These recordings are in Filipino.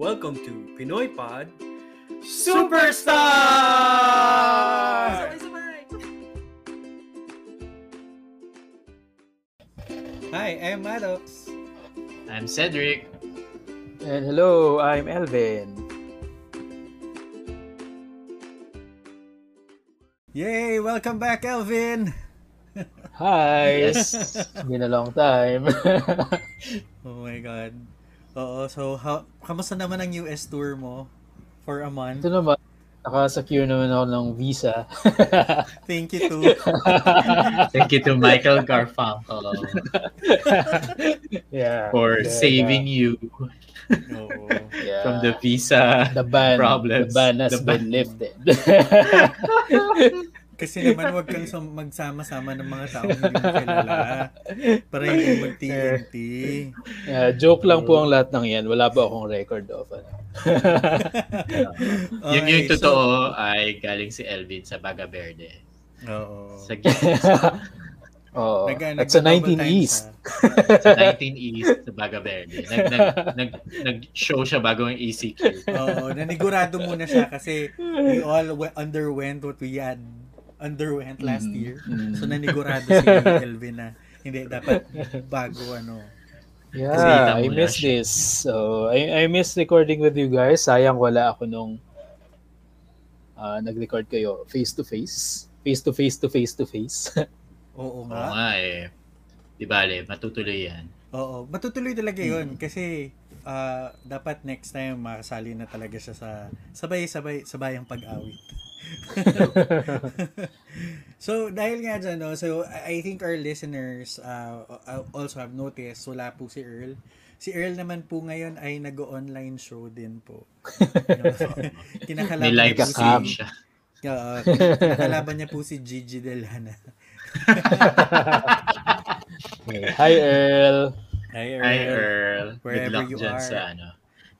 Welcome to Pinoy Pod Superstar! Sabay-sabay! Hi, I'm Maddox. I'm Cedric. And hello, I'm Elvin. Yay! Welcome back, Elvin! Hi! Yes. It's been a long time. Oh my God. Oo, so how, kamusta naman ang US tour mo for a month? Ito naman, nakasecure naman ako ng visa. Thank you too. Thank you to Michael Garfunkel yeah. for Yeah, saving you Oo. yeah. from the visa. the ban. problems. The ban has The been ban. lifted. Kasi naman wag kang sam- magsama-sama ng mga taong hindi mo kilala para hindi mag-TNT. yeah, joke lang po ang lahat ng yan. Wala pa akong record of. Ano. yung yung Okay, totoo ay galing si Elvin sa Baga Verde. So, oo. Sa, Oo. Nag- At sa nag-double 19 time East. sa 19 East sa Baga Verde. Nag, nag, nag, nag-show siya bago yung ECQ. Oo, nanigurado muna siya kasi we all we- underwent what we had underwent last Mm, year. mm. So nanigurado si Elvin na hindi dapat bago ano. Yeah, I miss siya. this. So, I, I miss recording with you guys. Sayang wala ako nung ah, nag-record kayo face to face. Face to face to face to face. Oo Oo nga. nga eh. Di bale, matutuloy yan. Oo, matutuloy talaga 'yon kasi ah, dapat next time makasali na talaga siya sa sabay-sabay sabayang pag-awit. so dahil nga dyan, no, so I I think our listeners uh, also have noticed wala po si Earl. Si Earl naman po ngayon ay nag-online show din po. Kinakalaban niya po si, siya. Oo, kinakalaban niya po si Gigi Delana. Okay. Hi, Earl. Hi Earl. Hi Earl. Good Wherever luck you dyan are. sa ano.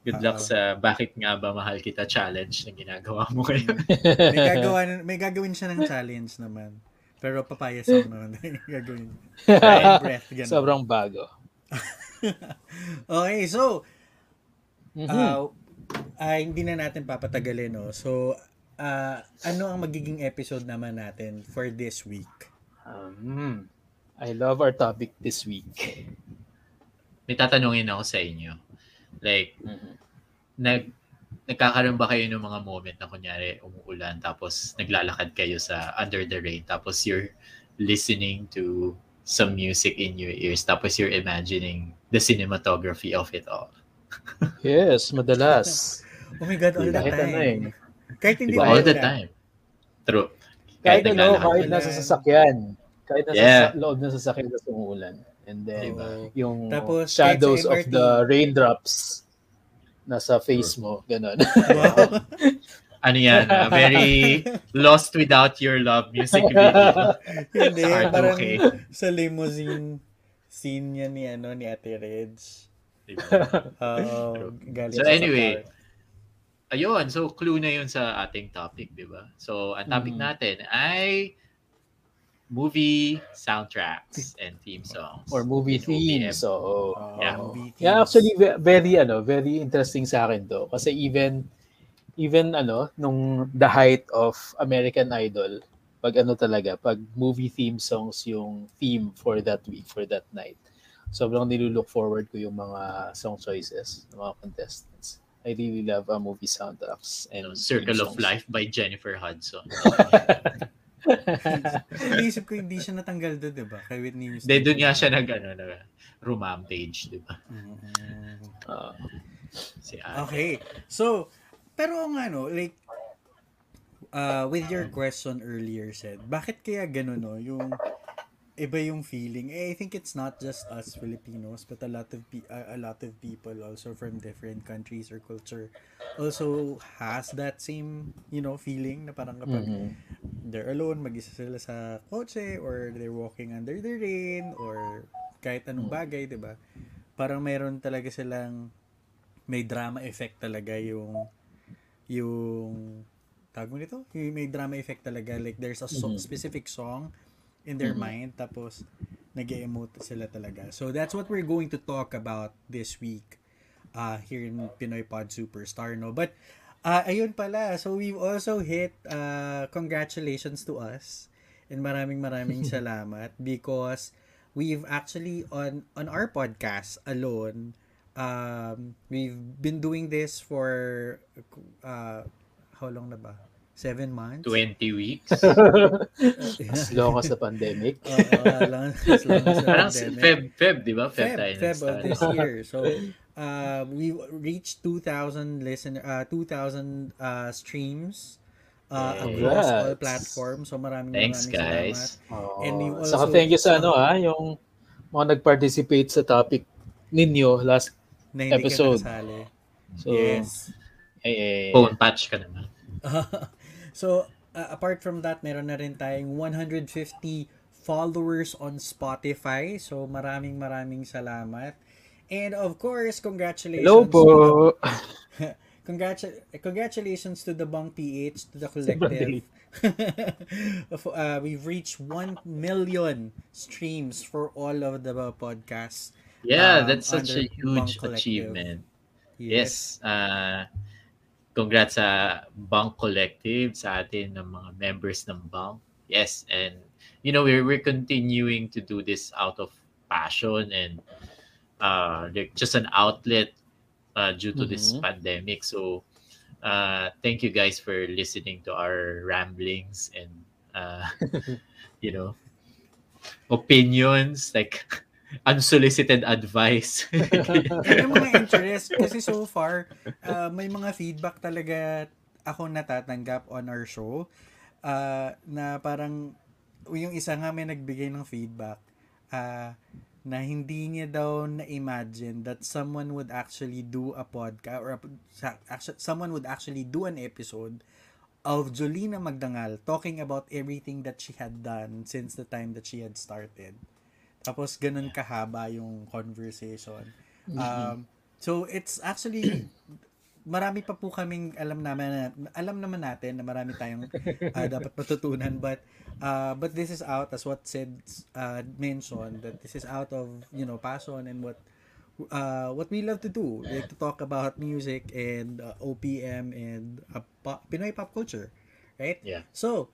Good luck Oo. sa bakit nga ba mahal kita challenge na ginagawa mo ngayon. may gagawa may gagawin siya ng challenge naman. Pero papaya song naman gagawin. Breath, ganun. Sobrang bago. Okay, so Mhm. uh, ah, hindi na natin papatagalin, no? So, ah, ano ang magiging episode naman natin for this week? Um, I love our topic this week. May tatanungin ako sa inyo. Like, Mhm. nag nagkakaroon ba kayo ng mga moment na kunyari umuulan tapos naglalakad kayo sa under the rain tapos you're listening to some music in your ears tapos you're imagining the cinematography of it all. Yes, madalas. Oh my God, all the Kahit ano eh. time. Kahit hindi Diba? all the time. True. Kahit ano, naglalakad kahit ka. nasa sasakyan. Kahit nasa Yeah. sa loob ng sasakyan na umuulan. And then, Diba? yung Tapos, shadows of the raindrops nasa face mo, ganun. Wow. Ano yan? ah, very lost without your love music video. hindi, Sa parang R2K. sa limousine scene niya ni ano ni Ate Reg. Diba? Galing So anyway. Ayun, so clue na yun sa ating topic, di ba? So, ang topic Mhm. natin ay movie soundtracks and theme songs. Or movie themes. So, Oo, Yeah. movie Yeah, actually ve- very ano, very interesting sa akin to kasi even even ano nung the height of American Idol, pag ano talaga, pag movie theme songs yung theme for that week, for that night. Sobrang nilulook forward ko yung mga song choices ng mga contestants. I really love uh, movie soundtracks and Circle of. Life by Jennifer Hudson. Naisip ko hindi siya natanggal doon, di ba? Kay Whitney Houston. Then doon nga siya nag, ano, na rumampage, di ba? Mm. Ah, Si Ate. Okay. So, pero nga no, like, uh, with your question earlier said, bakit kaya ganun no? Yung iba yung feeling. Eh, I think it's not just us Filipinos, but a lot of pe- a, lot of people also from different countries or culture also has that same, you know, feeling na parang kapag mhm. they're alone, mag-isa sila sa kotse or they're walking under the rain or kahit anong Mm. bagay, 'di ba? Parang mayroon talaga silang may drama effect talaga yung yung tawag mo nito? May drama effect talaga like there's a so- Mhm. specific song in their Mhm. mind tapos nag emote sila talaga. So that's what we're going to talk about this week. uh, here in Pinoy Pod Superstar, no? But, uh, ayun pala. So, we've also hit, uh, congratulations to us. And maraming maraming salamat because we've actually, on, on our podcast alone, um, we've been doing this for, uh, how long na ba? Seven months? 20 weeks. as long as the pandemic. Oo, as long as long as the Parang pandemic. Feb, Feb, di ba? Feb, Feb, tayo Feb of this year. So, uh, we reached 2,000 listen, uh, 2,000 uh, streams uh, Hey. across all platforms. So, maraming Thanks, maraming guys. Oh, And you Saka also- thank you sa ano ah, yung mga nag-participate sa topic ninyo last salamat na hindi episode. so yes. eh, eh, Phone touch ka naman. So, uh, apart from that, meron na rin tayong 150 followers on Spotify. So, maraming maraming salamat. And of course, congratulations. Hello po. Congratu- congratulations to the Bang PH, to the collective. Uh, we've reached 1 million streams for all of the podcasts. Yeah, Um, that's such a huge achievement. Yes. Uh, congrats sa Bank Collective, sa atin ng mga members ng Bank. Yes, and you know, we're, we're continuing to do this out of passion and uh, like just an outlet uh, due to this Mhm. pandemic. So, uh, thank you guys for listening to our ramblings and, uh, you know, opinions, like unsolicited advice. Yung mga interest, kasi so far, uh, may mga feedback talaga ako natatanggap on our show. Uh, na parang, yung isa nga may nagbigay ng feedback, uh, na hindi niya daw na-imagine that someone would actually do a podcast or a, sa- actu- someone would actually do an episode of Jolina Magdangal talking about everything that she had done since the time that she had started. Tapos ganun kahaba yung conversation. Um, so it's actually marami pa po kaming alam naman na, alam naman natin na marami tayong uh, dapat matutunan. But uh, but this is out as what said uh, mentioned that this is out of you know passion and what uh, what we love to do. Like to talk about music and uh, OPM and uh, pop, Pinoy pop culture right? Yeah. so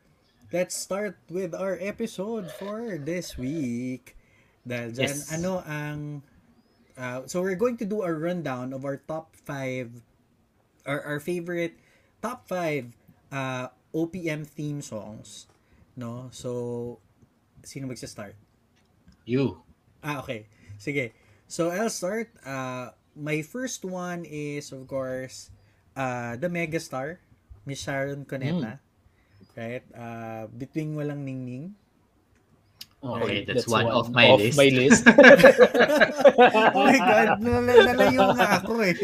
let's start with our episode for this week dahil dyan, Yes. ano ang uh, so we're going to do a rundown of our top 5 our, our favorite top 5 uh, OPM theme songs no so sino magsa-start you. Ah, okay. Sige. So, I'll start. Uh, my first one is, of course, uh, the megastar, Miss Sharon Cuneta. Right? Uh, Between Walang Ningning. Okay, that's one off my off list. my list. oh my God, nal- nalayo nga ako eh.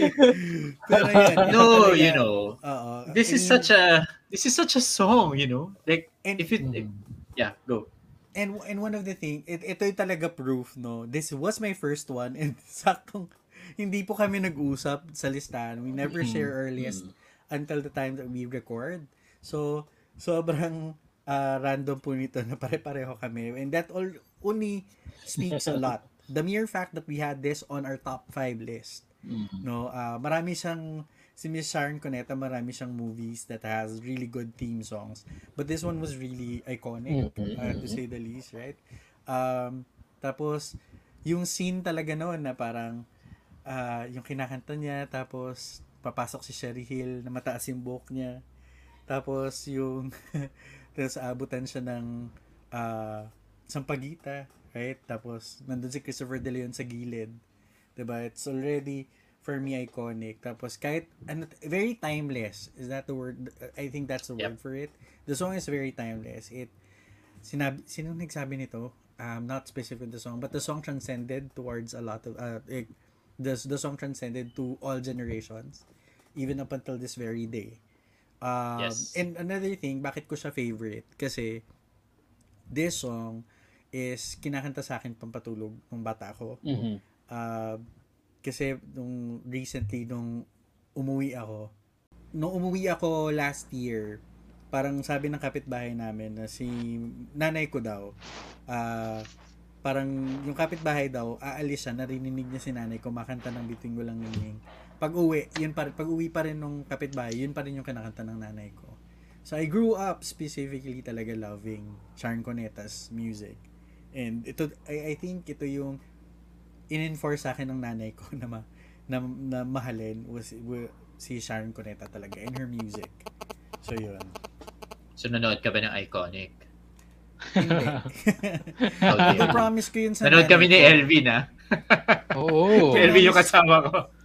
Pero yun. yun no, talaga. you know, Oo. this I is such a this is such a song, you know. Like And, if it if- yeah, go. and, and one of the thing, it, ito yung talaga proof, no? This was my first one and saktong hindi po kami nag-usap sa listahan. We never Mhm. share our list until the time that we record. So, sobrang uh, random po nito na pare-pareho kami. And that all only speaks a lot. The mere fact that we had this on our top 5 list. Mhm. No, uh, marami siyang si Miss Sharon Cuneta, marami siyang movies that has really good theme songs. But this one was really iconic, Mhm, uh, to mhm. say the least, right? Um, tapos, yung scene talaga noon na parang ah, yung kinakanta niya, tapos papasok si Sherry Hill na mataas yung buhok niya. Tapos yung tapos aabutan siya ng ah, sampagita, right? Tapos nandun si Christopher De Leon sa gilid. 'Di ba? It's already for me iconic. Tapos kahit ano, very timeless. Is that the word? I think that's the word Yep. for it. The song is very timeless. It sinabi sino nagsabi nito? Um not specific the song, but the song transcended towards a lot of uh, eh, the the song transcended to all generations even up until this very day. Um, Yes. And another thing, bakit ko siya favorite? Kasi this song is kinakanta sa akin pampatulog nung bata ako. Mhm. Uh, kasi nung recently nung umuwi ako, nung umuwi ako last year, parang sabi ng kapitbahay namin na si nanay ko daw, uh, parang yung kapitbahay daw, aalis siya, narinig niya si nanay kumakanta ng Bituing Walang Ningning. Pag uwi, yun pa, pag uwi pa rin nung kapitbahay, yun pa rin yung kinakanta ng nanay ko. So I grew up specifically talaga loving Sharon Cuneta's music. And ito, I, I think ito yung in-enforce sa akin ng nanay ko na, ma, na, na mahalin was, was si Sharon Cuneta talaga and her music. So yun. So, nanood ka ba ng Iconic? Hindi. Okay. I-promise ko yun sa Nanood nanay kami ni ko. Elvin, ha? Oo. Elvin yung kasama ko.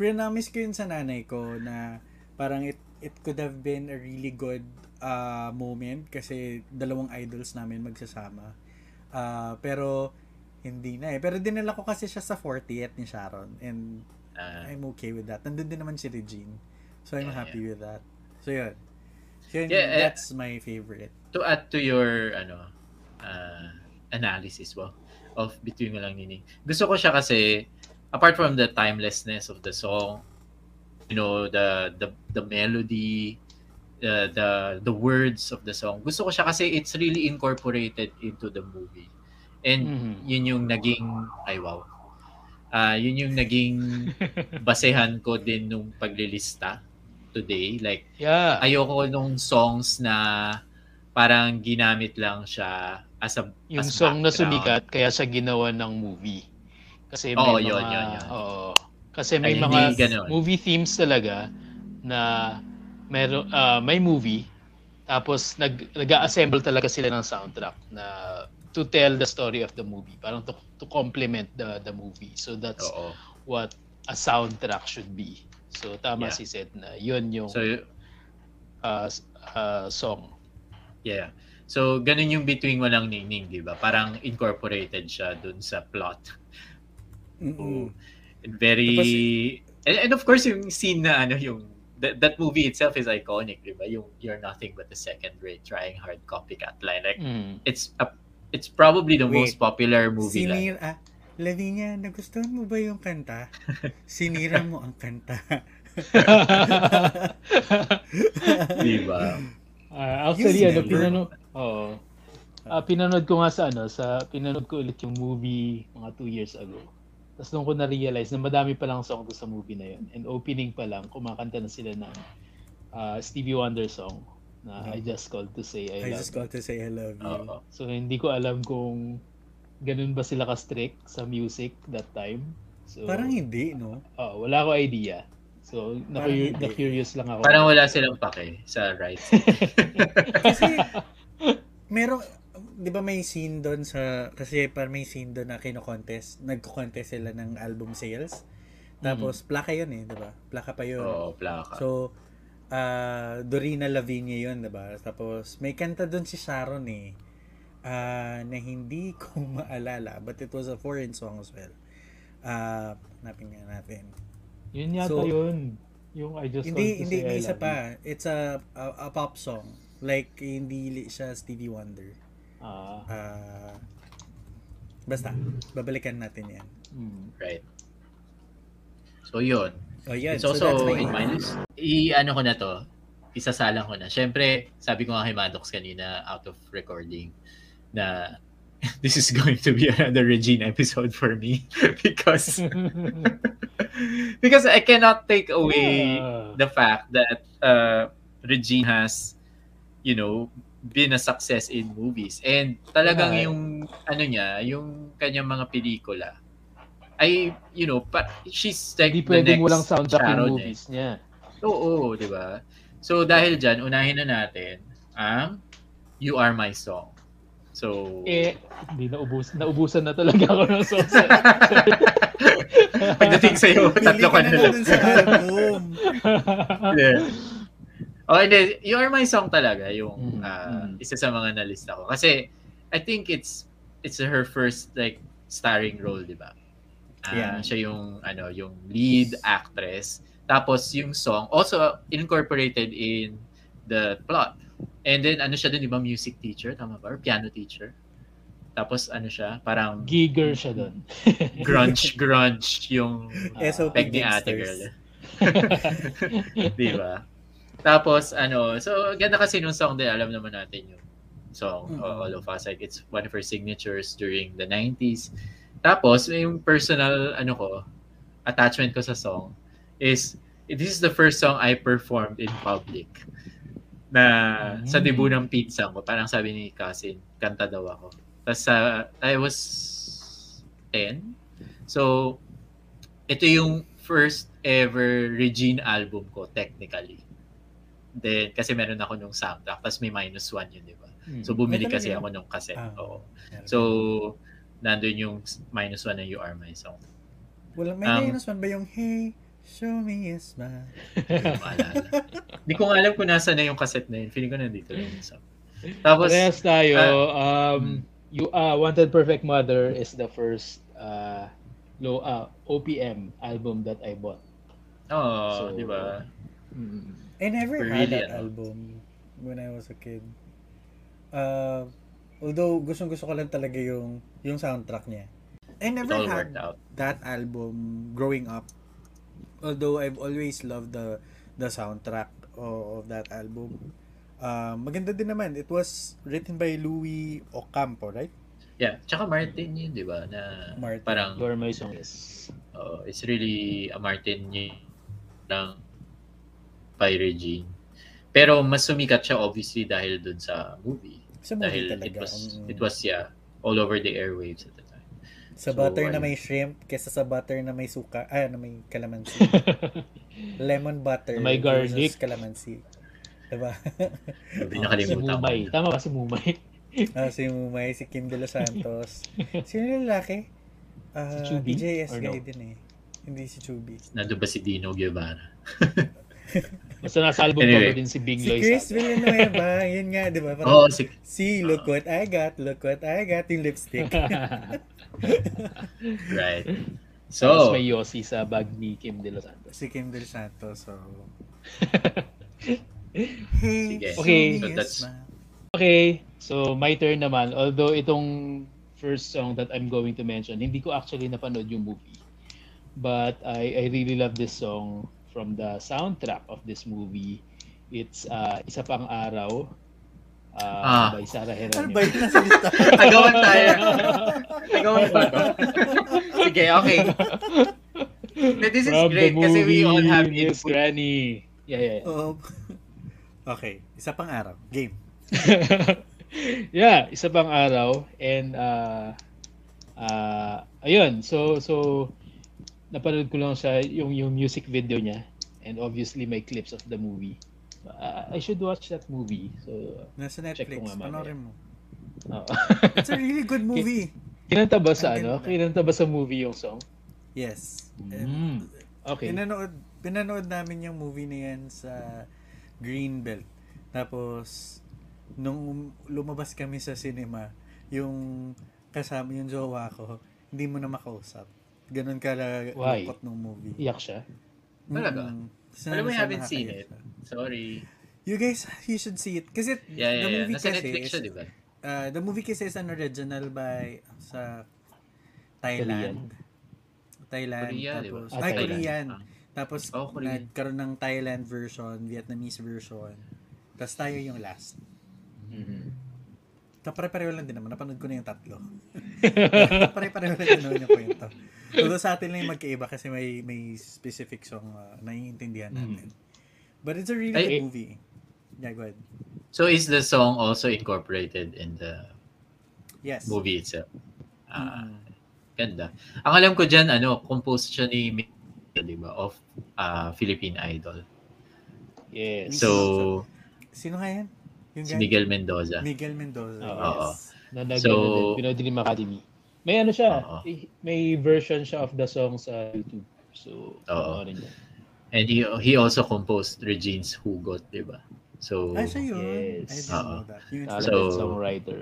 Prinamis ko yun sa nanay ko na parang it, it could have been a really good uh, moment kasi dalawang idols namin magsasama. Uh, pero hindi na eh. Pero dinala ko kasi siya sa 40th ni Sharon and Ah, I'm okay with that. Nandun din naman si Regine. So I'm Yeah, happy with that. So yun. So yun, Yeah, eh, that's my favorite. to add to your ano uh, analysis well, of Between Walang Nining. Gusto ko siya kasi apart from the timelessness of the song, you know, the the the melody, the the the words of the song. Gusto ko siya kasi it's really incorporated into the movie. And Mhm. yun yung naging ay wow. Ah, yun yung naging basehan ko din nung paglilista today. Like Yeah. ayoko nung songs na parang ginamit lang siya as a yung as song na background. sumikat kaya siya ginawa ng movie. Kasi may Oo, mga yun, yun, yun. oo. Kasi may Ay, mga ganun. movie themes talaga na meron ah, may movie tapos nag nag-assemble talaga sila ng soundtrack na to tell the story of the movie, parang to to complement the the movie. So that's Oo. what a soundtrack should be. So tama Yeah. si Seth na yun yung So s- ah, song. yeah. So ganun yung Between Walang Ningning, 'di ba? Parang incorporated siya dun sa plot. Mm-mm. And very and, and of course yung scene na ano yung that, that movie itself is iconic, 'di ba? Yung you're nothing but a second rate trying hard copycat line. Like Mm. it's a, it's probably the Wait. most popular movie line. Sinira, ah, Lavinia, nagustuhan mo ba yung kanta? Sinira mo ang kanta. Di ba? Ah, actually, ano, pinanood, oo. Ah, pinanood ko nga sa ano, sa pinanood ko ulit yung movie mga two years ago. Tapos doon ko na-realize na madami pa lang song sa movie na yun. And opening pa lang, kumakanta na sila ng ah, Stevie Wonder song na I Just Called to Say I, I Love just You. called to say I love you. Oo. So hindi ko alam kung ganun ba sila ka-strict sa music that time. So, Parang hindi, no? ah, wala ko idea. So, na-curious lang ako. Parang wala silang pake sa rights. Kasi, meron, di ba may scene doon sa, kasi parang may scene doon na kino-contest, nagko-contest sila ng album sales. Tapos, plaka yun eh, di ba? Plaka pa yun. Oo, plaka. So, ah Dorina Lavinia yun, di ba? Tapos, may kanta doon si Sharon eh. ah, na hindi ko maalala, but it was a foreign song as well. Ah, hanapin nga natin. Yun yata So, yun. Yung I just Hindi, want to hindi, say I may isa pa. It's a, a, a pop song. Like, hindi siya Stevie Wonder. Ah. Ah, basta, babalikan natin yan. mm. Right. So, yun. Oh, yan. It's so, also my in my list. I-ano ko na to. Isasalang ko na. Siyempre, sabi ko nga kay Maddox kanina out of recording na this is going to be another Regine episode for me because because I cannot take away Ah. the fact that uh, Regine has, you know, been a success in movies. And talagang Yeah. yung, ano niya, yung kanyang mga pelikula, ay, you know, pa, she's like Hindi the pwedeng next walang soundtrack Sharon yung eh. movies niya. Oo, di ba? So, dahil dyan, unahin na natin ang You Are My Song. So, Eh, hindi naubos, naubusan na talaga ako ng songs. pagdating sa'yo, Pili tatlo ka na sa album. yeah. Okay, hindi. You Are My Song talaga yung mm. isa sa mga nalista ko. Kasi, I think it's it's her first like starring role, di ba? Ah, Yeah. Siya yung, ano, yung lead actress. Tapos, yung song, also incorporated in the plot. And then, ano siya dun, di ba? Music teacher, tama ba? Or piano teacher. Tapos, ano siya? Parang Giger siya doon. grunge, grunge yung SOP peg ni ate girl. Di ba? Tapos, ano, so, ganda kasi nung song din, alam naman natin yung song, Mm. All of Us. Like, it's one of her signatures during the 90s. Tapos, yung personal, ano ko, attachment ko sa song is, this is the first song I performed in public. Na sa Mm. debut ng pizza ko, parang sabi ni Cousin, kanta daw ako. Tapos sa, I was 10. So, ito yung first ever Regine album ko, technically. Then, kasi meron ako nung soundtrack, tapos may minus one yun, di ba? Mm. So, bumili kasi yun? ako nung cassette. Ah. Oo. So, nandun yung minus one na You Are My Song. Walang, may um, minus one ba yung, hey, show me a smile? Hindi ko alam kung nasa na yung cassette na yun. Feeling ko nandito lang yung song. Tapos, Parehas tayo. ah, um, you uh, Wanted Perfect Mother is the first uh, low uh, OPM album that I bought. oh, So, di ba? Mm. I never Really, had that ano? album when I was a kid. Uh, although gustong gusto ko lang talaga yung yung soundtrack niya. I never had that album growing up. Although I've always loved the the soundtrack of, of that album. Uh, maganda din naman. It was written by Louis Ocampo, right? Yeah. Tsaka Martin yun, di ba? Na Martin. parang, my song. Yes. uh, it's really a Martin yun ng by Regine. Pero mas sumikat siya obviously dahil dun sa movie. Sa movie Dahil talaga. it was, Mm. it was, yeah, all over the airwaves at the time. sa so, butter na ayun. may shrimp kesa sa butter na may suka, ah, na may kalamansi. Lemon butter Na may garlic. versus kalamansi. Diba? Sabi si. Mumay. Tama ba si Mumay? Ah, si Mumay, si Kim De Los Santos. Sino yung lalaki? Ah, Si Chubby? DJS guy no? din eh. Hindi si Chubby. Nandun ba si Dino Guevara? Basta nasa album Anyway. cover din si Bing Si Loy. Chris. Villanueva, yun nga, di ba? Parang, si, see, look what I got, look what I got, yung lipstick. right. Tapos So, may Yossi sa bag ni Kim De Los Santos. si Kim De Los Santos, so... Sige. Okay. So that's-. Okay, so my turn naman. Although itong first song that I'm going to mention, hindi ko actually napanood yung movie. But I, I really love this song from the soundtrack of this movie. It's uh, Isa Pang Araw uh, Ah. by Sarah Ano Geronimo. ba yun nasa lista? Agawan tayo. Agawan pa to. Sige, okay. No, this is From great kasi we all have Miss input. Granny. Yeah, yeah. yeah. Oo. okay, isa pang araw. Game. yeah, isa pang araw and uh uh ayun, so so napanood ko lang siya yung yung music video niya and obviously may clips of the movie. Uh, I should watch that movie. So Nasa Netflix. Panoorin mo. uh, It's a really good movie. kinanta ba sa ano? Kinanta ba sa movie yung song? Yes. Mm. Okay. Pinanood, pinanood namin yung movie na yan sa Greenbelt. Tapos, nung lumabas kami sa cinema, yung kasama yung jowa ko, hindi mo na makausap. Ganon ka lungkot ng movie. Iyak siya. Talaga? Mm. Alam mo, I haven't seen it. siya. Sorry. You guys, you should see it. Kasi Yeah, the yeah, yeah. movie Nasa kasi Netflix is, siya, di ba? uh, the movie kasi is an original by sa Thailand. Thailand. Korea, tapos, Ah, ay, Thailand. Korean. Ah. Tapos, Oh, Korean. nagkaroon ng Thailand version, Vietnamese version. Tapos tayo yung last. Mhm. Kapare-pareho lang din naman. Napanood ko na yung tatlo. Pare-pareho lang din naman yung kwento. Although sa atin lang yung magkaiba kasi may may specific song uh, naiintindihan natin. But it's a really Ay, good eh. movie. Yeah, go ahead. So is the song also incorporated in the Yes. movie itself? Ah, Mm. ganda. Ang alam ko dyan, ano, composed siya ni Miguel, di ba? Of ah, Philippine Idol. Yes. So, Sino nga yan? Yung si? Miguel Mendoza. Miguel Mendoza. Oo. yes. na nag So- Pinoy Dream Academy. May ano siya, Oo. may, may version siya of the song sa YouTube. So, Oo. niyo. And he he also composed Regine's Hugot, di ba? So, Ah, siya yun. Yes. I didn't Oo. know that. Yun Talented So- songwriter.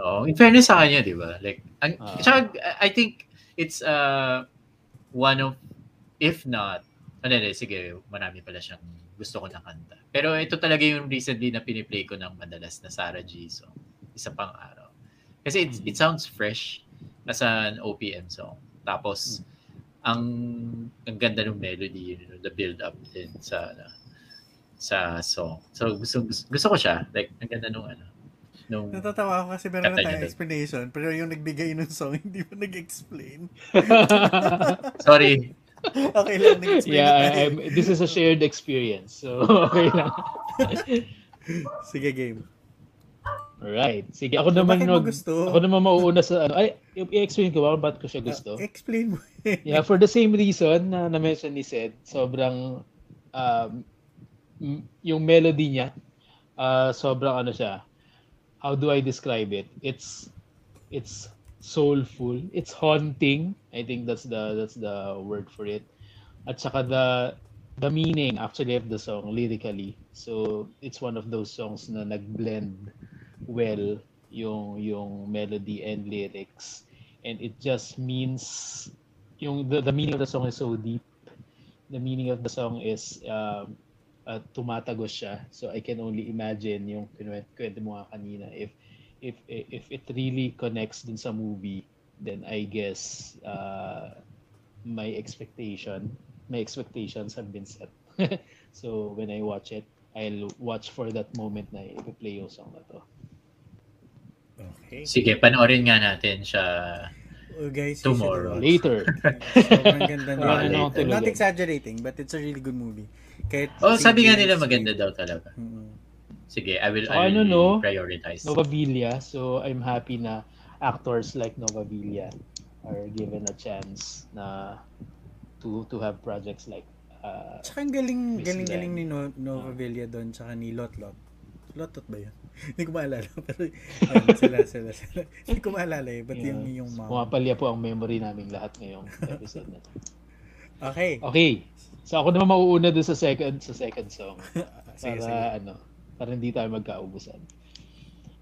oh, in fairness sa kanya, di ba? Like, ang, Ah. tsaka, I think it's uh, one of, if not, ano hindi, sige, marami pala siyang gusto ko na kanta. Pero ito talaga yung recently na piniplay ko ng madalas na Sarah G song. Isa pang araw. Kasi it's, it sounds fresh as an OPM song. Tapos, ang ang ganda ng melody, you know, the build up din sa ano, sa song. So gusto, gusto gusto ko siya. Like ang ganda nung ano. nung Natatawa ako kasi meron na tayong explanation, pero yung nagbigay ng song, hindi mo nag-explain. sorry Okay lang, yeah. I'm, this is a shared experience. So, okay lang. Sige, game. Alright. Sige, ako naman Bakit mo mag, gusto? ako naman mauuna sa ano. Ay, i- i-explain ko ba kung bakit ko siya gusto? Uh, explain mo. Yeah, for the same reason na na-mention ni Seth, sobrang um, yung melody niya, uh, sobrang ano siya, how do I describe it? It's it's soulful, it's haunting. I think that's the that's the word for it. At saka the the meaning actually of the song lyrically. So it's one of those songs na nag-blend well yung yung melody and lyrics and it just means yung the, the meaning of the song is so deep the meaning of the song is um uh, tumatagos siya so I can only imagine yung kinuwento mo kanina if if if it really connects dun sa movie then I guess uh, my expectation my expectations have been set so when I watch it I'll watch for that moment na i-play yung song na to Okay. sige panoorin nga natin siya Oh, guys, Tomorrow. later Sobrang ganda na I'm not exaggerating, but it's a really good movie. Kahit oh sabi nga nila maganda daw talaga Mm-mm. Sige I will, So, I ano, will no? prioritize Nova Villa. So I'm happy na actors like Nova Villa are given a chance na to to have projects like uh, Tsaka ang galing, Miss galing, galing ni no- Nova Villa doon, tsaka ni Lot Lot. Lotot ba yun? Hindi ko maalala. Pero ayun, sila, sila, sila. Hindi ko maalala eh. Ba't Yeah. yung, yung mom? pumapalya po ang memory naming lahat ngayong episode na to. Okay. Okay. So ako naman mauuna dun sa second sa second song sige, para sige. ano, para hindi tayo magkaubusan.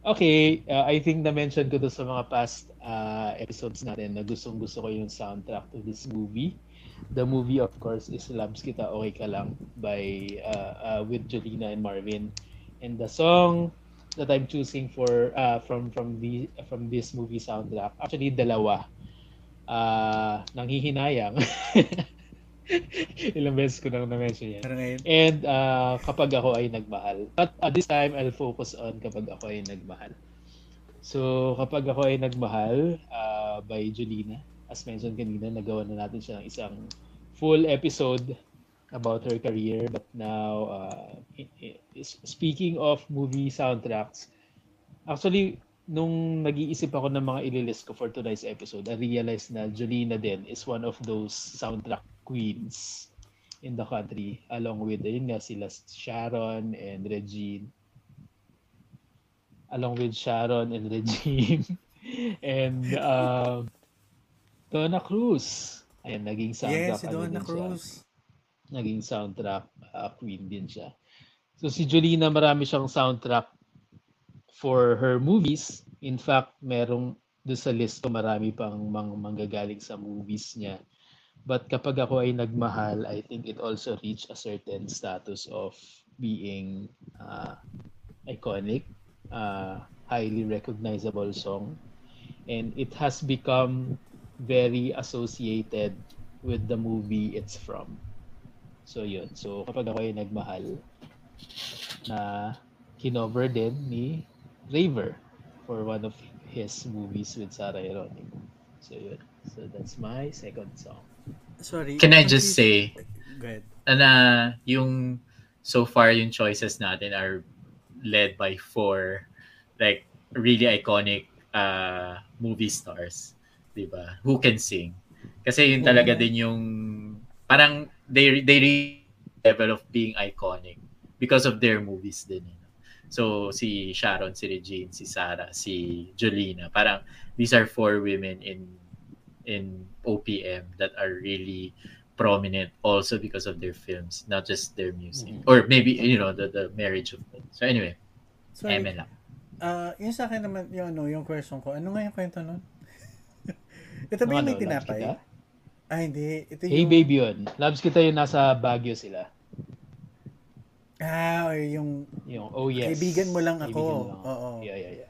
Okay, uh, I think na-mention ko to sa mga past uh, episodes natin na gustong gusto ko yung soundtrack to this movie. The movie of course is Labs Kita Okay Ka Lang by uh, uh, with Jolina and Marvin. And the song that I'm choosing for uh, from from the from this movie soundtrack, actually dalawa. Uh, nanghihinayang. Ilang beses ko nang na-mention yan. Pero ngayon, And uh, kapag ako ay nagmahal. But at this time, I'll focus on kapag ako ay nagmahal. So, kapag ako ay nagmahal uh, by Julina, as mentioned kanina, nagawa na natin siya ng isang full episode about her career. But now, uh, speaking of movie soundtracks, actually, nung nag-iisip ako ng mga ililist ko for today's episode, I realized na Julina din is one of those soundtrack queens in the country along with yun nga sila Sharon and Regine. Along with Sharon and Regine. And uh, Donna Cruz. Ayan naging soundtrack yes, si Donna din siya. Cruz. naging soundtrack uh, queen din siya. So si Jolina marami siyang soundtrack for her movies. In fact merong doon sa list ko marami pang mang manggagaling sa movies niya But kapag ako ay nagmahal, I think it also reached a certain status of being uh, iconic, uh, highly recognizable song. And it has become very associated with the movie it's from. So yun. So kapag ako ay nagmahal, na kinover din ni Raver for one of his movies with Sarah Geronimo. So yun. So that's my second song. Sorry. can I just say Go ahead. na yung so far yung choices natin are led by four like really iconic uh movie stars, 'di ba? Who can sing. Kasi yun talaga din yung parang they they reach level of being iconic because of their movies din. You know? So si Sharon, si Regine, si Sarah, si Jolina, parang these are four women in in OPM that are really prominent also because of their films, not just their music. Mhm. Or maybe, you know, the, the marriage of them. So anyway, Sorry. Eme lang. Ah, yung sa akin naman, yung, ano, yung question ko, ano nga yung kwento nun? Ito ba yung Ano, may tinapay? Kita? Ah, hindi. Ito yung... Hey baby yun. Labs kita yun nasa Baguio sila. Ah, or yung... Yung oh yes. Kaibigan mo lang ako. Kaibigan mo lang Oo. Yeah, yeah, yeah.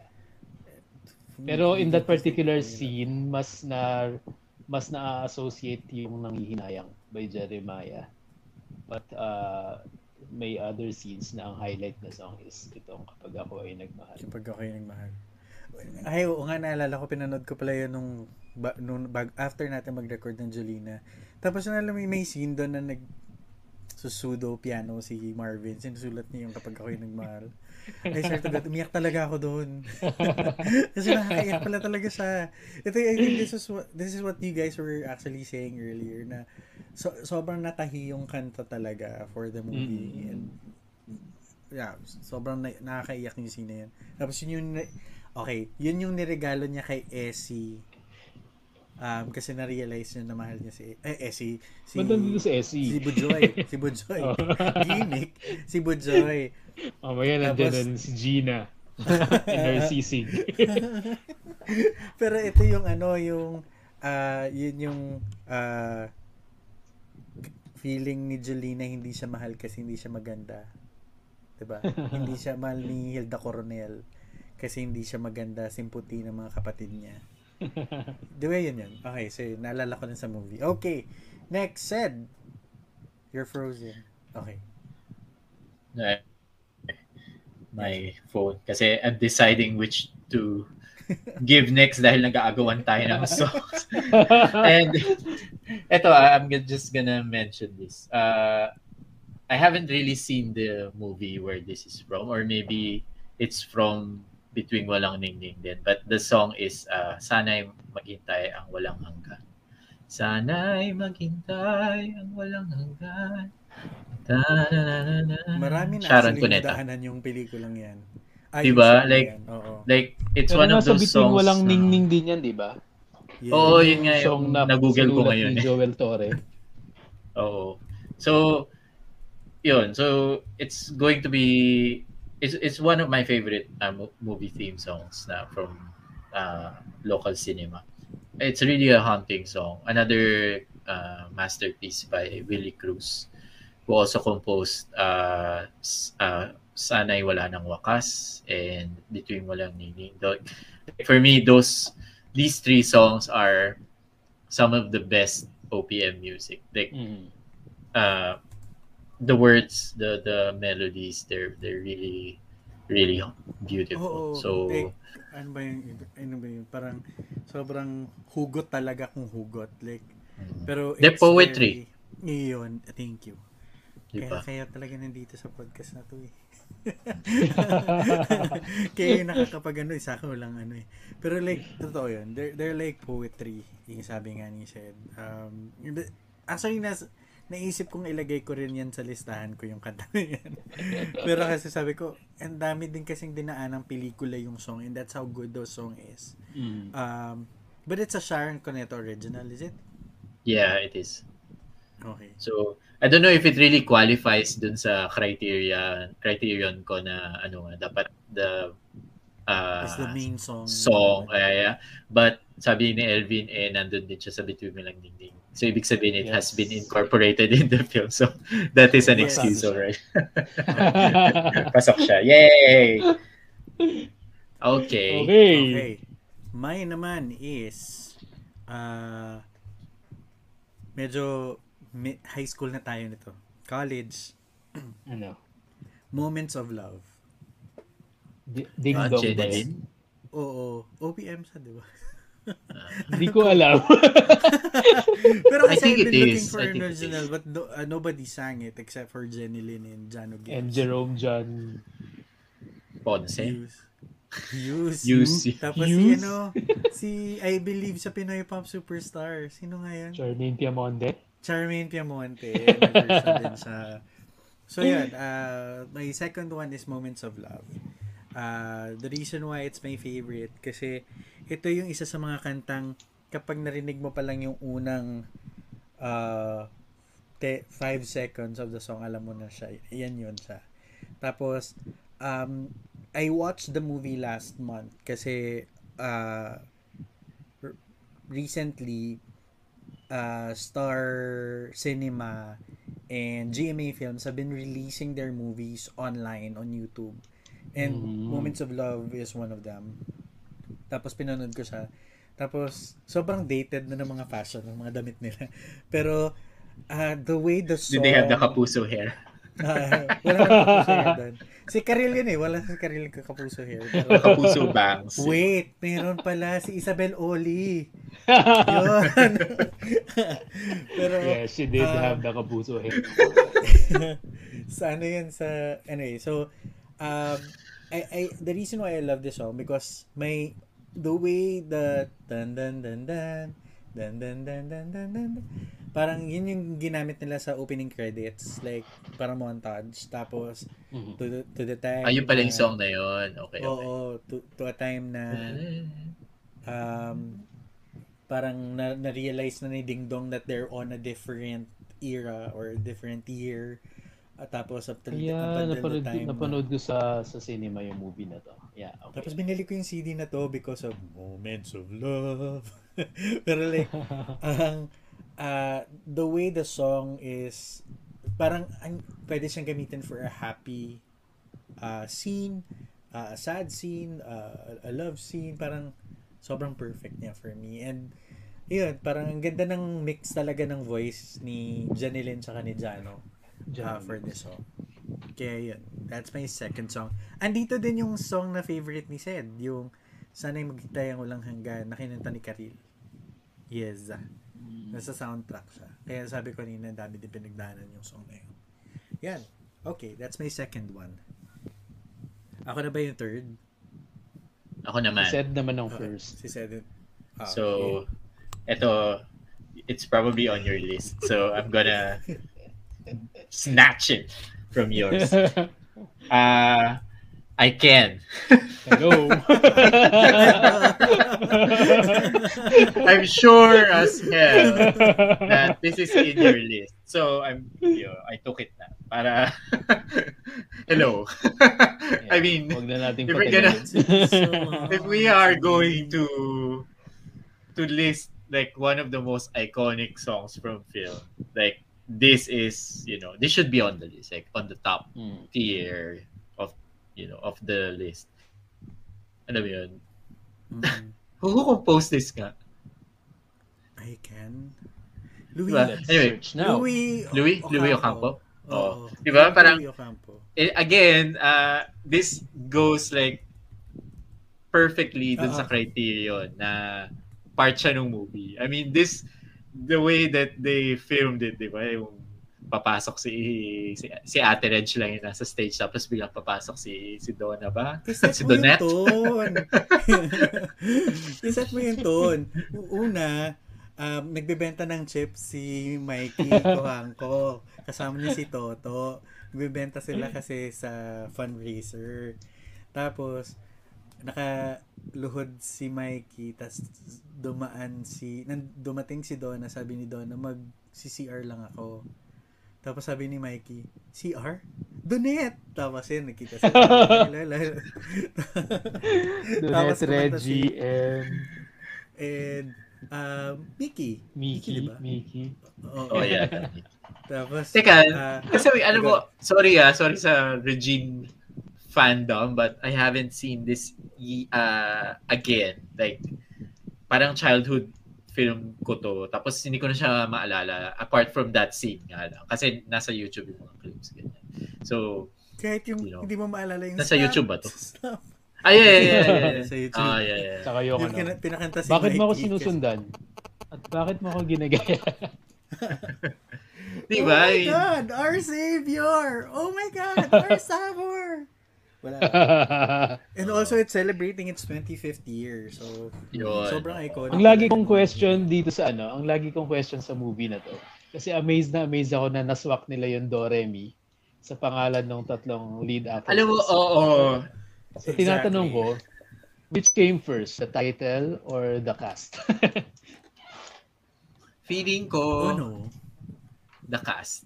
Pero in that particular scene, mas na mas na-associate yung nanghihinayang by Jeremiah. But uh, may other scenes na ang highlight na song is itong kapag ako ay nagmahal. Kapag ako yung nagmahal. Ay, oo nga, naalala ko, pinanood ko pala yun nung, ba, nung bag, after natin mag-record ng Jolina. Tapos naalala mo, may scene doon na nag susudo piano si Marvin. Sinusulat niya yung kapag ako yung nagmahal. I swear to God, umiyak talaga ako doon. Kasi nakakaiyak pala talaga siya. Ito, I think this is what, this is what you guys were actually saying earlier na so, sobrang natahi yung kanta talaga for the movie. Mm. And yeah, sobrang na, nakakaiyak yung scene na yan. Tapos yun yung, okay, yun yung niregalo niya kay Essie. Um, kasi na-realize niya na mahal niya si, eh, Essie, si, Ba't nandito si Essie? si Bujoy, si Bujoy. Oh. Gimmick, si Bujoy. Mamaya nandiyan Tapos- na si Gina. in her sisig. Pero ito yung ano, yung ah yun yung ah feeling ni Jolina hindi siya mahal kasi hindi siya maganda. 'Di ba? hindi siya mahal ni Hilda Coronel kasi hindi siya maganda, simputi ng mga kapatid niya. Di ba yun yun? Okay, so yun, naalala ko na sa movie. Okay, next, said. You're frozen. Okay. Uh, my phone. Kasi I'm deciding which to give next dahil nag-aagawan tayo ng songs. and eto, ah, I'm just gonna mention this. Uh, I haven't really seen the movie where this is from or maybe it's from Between Walang Ningning din. But the song is uh, Sana'y Maghintay ang Walang Hanggan. Sana'y maghintay ang walang hanggan. Marami na Sharon Cuneta. yung pelikulang yan. Ah, Diba? Like- yan. Oo. Like, it's Pero one of those songs walang na- ningning din yan, di ba? Yeah. Oo, yun nga yung na na-google ko ngayon. Ni. Joel Torre. Oo. So, yun. So, it's going to be, it's, it's one of my favorite uh, mo- movie theme songs na from uh, local cinema. It's really a haunting song. Another uh, masterpiece by Willie Cruz, who also composed uh, uh, Sana'y Wala Nang Wakas and Between Walang. Tho- For me, those these three songs are some of the best OPM music. Like Mm. uh, the words, the the melodies, they're they're really really Oo. beautiful. so like, ano ba yung, ano ba yun? Parang, sobrang hugot talaga kung hugot. Like, mm, pero The poetry. Very, yun, thank you. Di Kaya, kaya talaga nandito sa podcast na to eh. kaya yung nakakapag ano, isa ko lang ano eh. Pero like, totoo yun. They're, they're like poetry. Yung sabi nga ni Shed. Um, actually, nas, naisip kong ilagay ko rin yan sa listahan ko yung kanta na yan. Pero kasi sabi ko, ang dami din kasing dinaan ng pelikula yung song and that's how good those song is. Mm. Um, but it's a Sharon Cuneta original, is it? Yeah, it is. Okay. So I don't know if it really qualifies dun sa criteria criterion ko na ano nga, dapat the uh, It's the main song. song yeah, yeah. but sabi ni Elvin eh nandun din siya sa Between Me Lang Dingding. So ibig sabihin it has Yes. been incorporated in the film. So that is an Yes. excuse already. Pasok siya. Yay! Okay. okay. Okay. Mine naman is uh, medyo high school na tayo nito. College. Ano? Moments of Love. Di- Ding Ah, dong ba yan? Oo. OPM siya, di ba? Hindi ko alam. Pero I kasi think I've it been looking is. for I an think it original is. but no- uh, nobody sang it except for Jenny Lynn and Jano Gibbs. And Jerome John. Ponce. Hughes. Hughes. Hughes. Tapos si Hughes? ano, si I believe sa Pinoy Pop Superstar. Sino nga yun? Charmaine Piamonte. Charmaine Piamonte. Din siya. So yun, uh, my second one is Moments of Love. Uh, the reason why it's my favorite kasi ito yung isa sa mga kantang kapag narinig mo pa lang yung unang uh, te, five seconds of the song, alam mo na siya. Yan yun siya. Tapos, um, I watched the movie last month kasi uh, recently uh, Star Cinema and GMA Films have been releasing their movies online on YouTube. And Mm. Moments of Love is one of them. Tapos pinanood ko siya. Tapos sobrang dated na ng mga fashion ng mga damit nila. Pero uh, the way the song Did they have the kapuso hair? wala na kapuso hair. Si Karil yun eh. Wala si Karil kapuso hair. Pero... kapuso bangs. Wait, meron pala si Isabel Oli. yun. Pero, yeah, she did um, have the kapuso hair. sa ano yun, sa, anyway, so, um, I, I, the reason why I love this song because may, the way the, dun dun dun dun, dun dun dun dun dun, dun, dun, dun parang yun yung ginamit nila sa opening credits like parang montage tapos Mhm. to the, to the time Ayun pala yung song na yun. Okay, okay. oo to, to a time na um, parang na, na-realize na ni Ding Dong that they're on a different era or a different year. At tapos up till, Yeah, up until napanood, the time na- napanood ko sa sa cinema yung movie na to. Yeah, okay. tapos binili ko yung CD na to because of Moments of Love. Pero like, ang uh, the way the song is, parang ang, pwede siyang gamitin for a happy uh, scene, uh, a sad scene, uh, a love scene, parang sobrang perfect niya for me. And yun, parang ang ganda ng mix talaga ng voice ni Janilyn tsaka ni Jano uh, for this song. Kaya yun, that's my second song. Andito din yung song na favorite ni Sed, yung Sana'y magkitayang walang hanggan na kinanta ni Karil. Yes. Nasa soundtrack siya. Kaya sabi ko nina, dami din pinagdaanan yung song na yun. Yan. Okay, that's my second one. Ako na ba yung third? Ako naman. Said naman ng Okay. first. Si Sed. Ah, So, okay. ito, it's probably on your list. So, I'm gonna snatch it from yours. Uh, I can. Hello. I'm sure as hell that this is in your list. So, I'm, you know, I took it na. Para, hello. I mean, Huwag na natin if we're gonna- patagalin. if we are going to to list like one of the most iconic songs from film, like this is you know this should be on the list, like on the top Mm. tier of you know of the list. Ano ba yun? Mm, Who, composed this nga? I can. Louis. Diba? Anyway, now. Louis, Louis Louis Ocampo. Oo. Oo. Diba? Parang- Louis Ocampo. Eh, again, uh, this goes like perfectly dun sa Oo. criterion na part siya ng movie. I mean, this, the way that they filmed it, di ba? Yung papasok si si, si Ate Reg lang yung nasa stage tapos biglang papasok si si Donna ba? Iset si yung Donette? Iset mo yung tone. Una, um, nagbebenta ng chips si Mikey Kohangko. Kasama niya si Toto. Nagbebenta sila kasi sa fundraiser. Tapos, nakaluhod si Mikey, tas dumaan si, nan, dumating si Donna, sabi ni Donna, mag CR lang ako. Tapos sabi ni Mikey, CR? Donette! Tapos yun, nakita Donette, kumanta Reggie, si- and And, um, Mickey. Mickey. diba? Mickey. Oo. Oh, yeah. Tapos, Teka, ah, kasi alam mo, sorry ah, sorry sa Regine fandom, but I haven't seen this uh, again. Like, parang childhood film ko to. Tapos hindi ko na siya maalala apart from that scene nga lang. Kasi nasa YouTube yung mga clips. Ganyan. So, kahit yung, you know, hindi mo maalala yung nasa YouTube ba to? stop. ah, yeah, yeah, yeah. yeah, yeah. Sa YouTube. Ah, yeah, yeah. Tsaka yung Yung ano. kina- pinakanta si Bakit mo ako Mikey sinusundan? At bakit mo ako ginagaya? Di oh my God! Our Savior! Oh my God! Our Savior! Wala. And also, it's celebrating its 25th year. So, Yun. sobrang iconic. ang lagi kong ng question dito sa ano, ang lagi kong question sa movie na to. Kasi amazed na amazed ako na naswak nila yung Doremi sa pangalan ng tatlong lead actors. Alam mo, oo. So tinatanong ko, Exactly. which came first, the title or the cast? Feeling Oh, ko, no. the cast.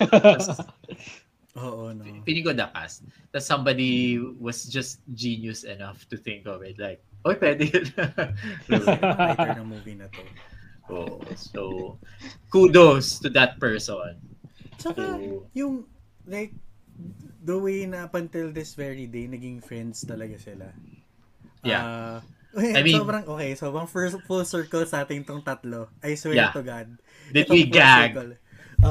Oo, no. Feeling ko cast. That somebody was just genius enough to think of it. Like, oy, pwede yun. Writer ng movie na to. oh, so, kudos to that person. Tsaka, So, yung, like, the way na up until this very day, naging friends talaga sila. Yeah. Ah, I mean- sobrang, okay, sobrang first full circle sa ating tong tatlo. I swear Yeah. to God. did Itong we gag?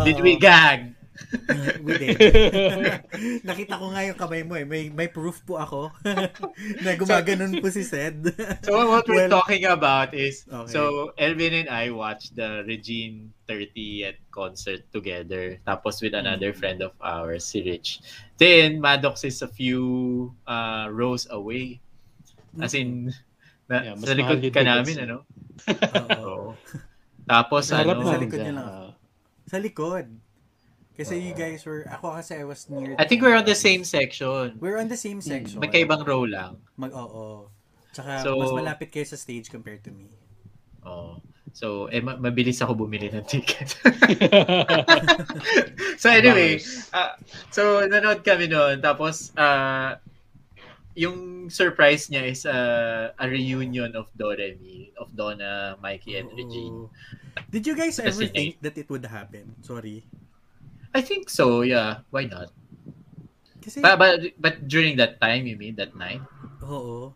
Did we gag? We did. Nakita ko nga yung kamay mo eh. May, may proof po ako na gumaganon po si Sed. So what we're Well- talking about is Okay. so Elvin and I watched the Regine 30th concert together tapos with another Mm. friend of ours si Rich. Then Maddox is a few uh, rows away. As in na, Yeah, sa likod ka namin ano. Oo. Tapos Sa harap ano, Sa likod niya lang. Sa likod. Kasi you guys were, ako kasi I was near. I think we're on the same section. We're on the same section. Magkaibang row lang. Mag, oo. Tsaka So- mas malapit kayo sa stage compared to me. Oh. So, eh, ma- mabilis ako bumili ng ticket. so anyway, ah, so nanood kami noon. Tapos, ah, yung surprise niya is ah, a reunion of Doremi, of Donna, Mikey, and Regine. Oo. Did you guys ever Kasi- think that it would happen? Sorry. I think so, yeah. Why not? Kasi, But, but, but during that time, you mean, that night? oo.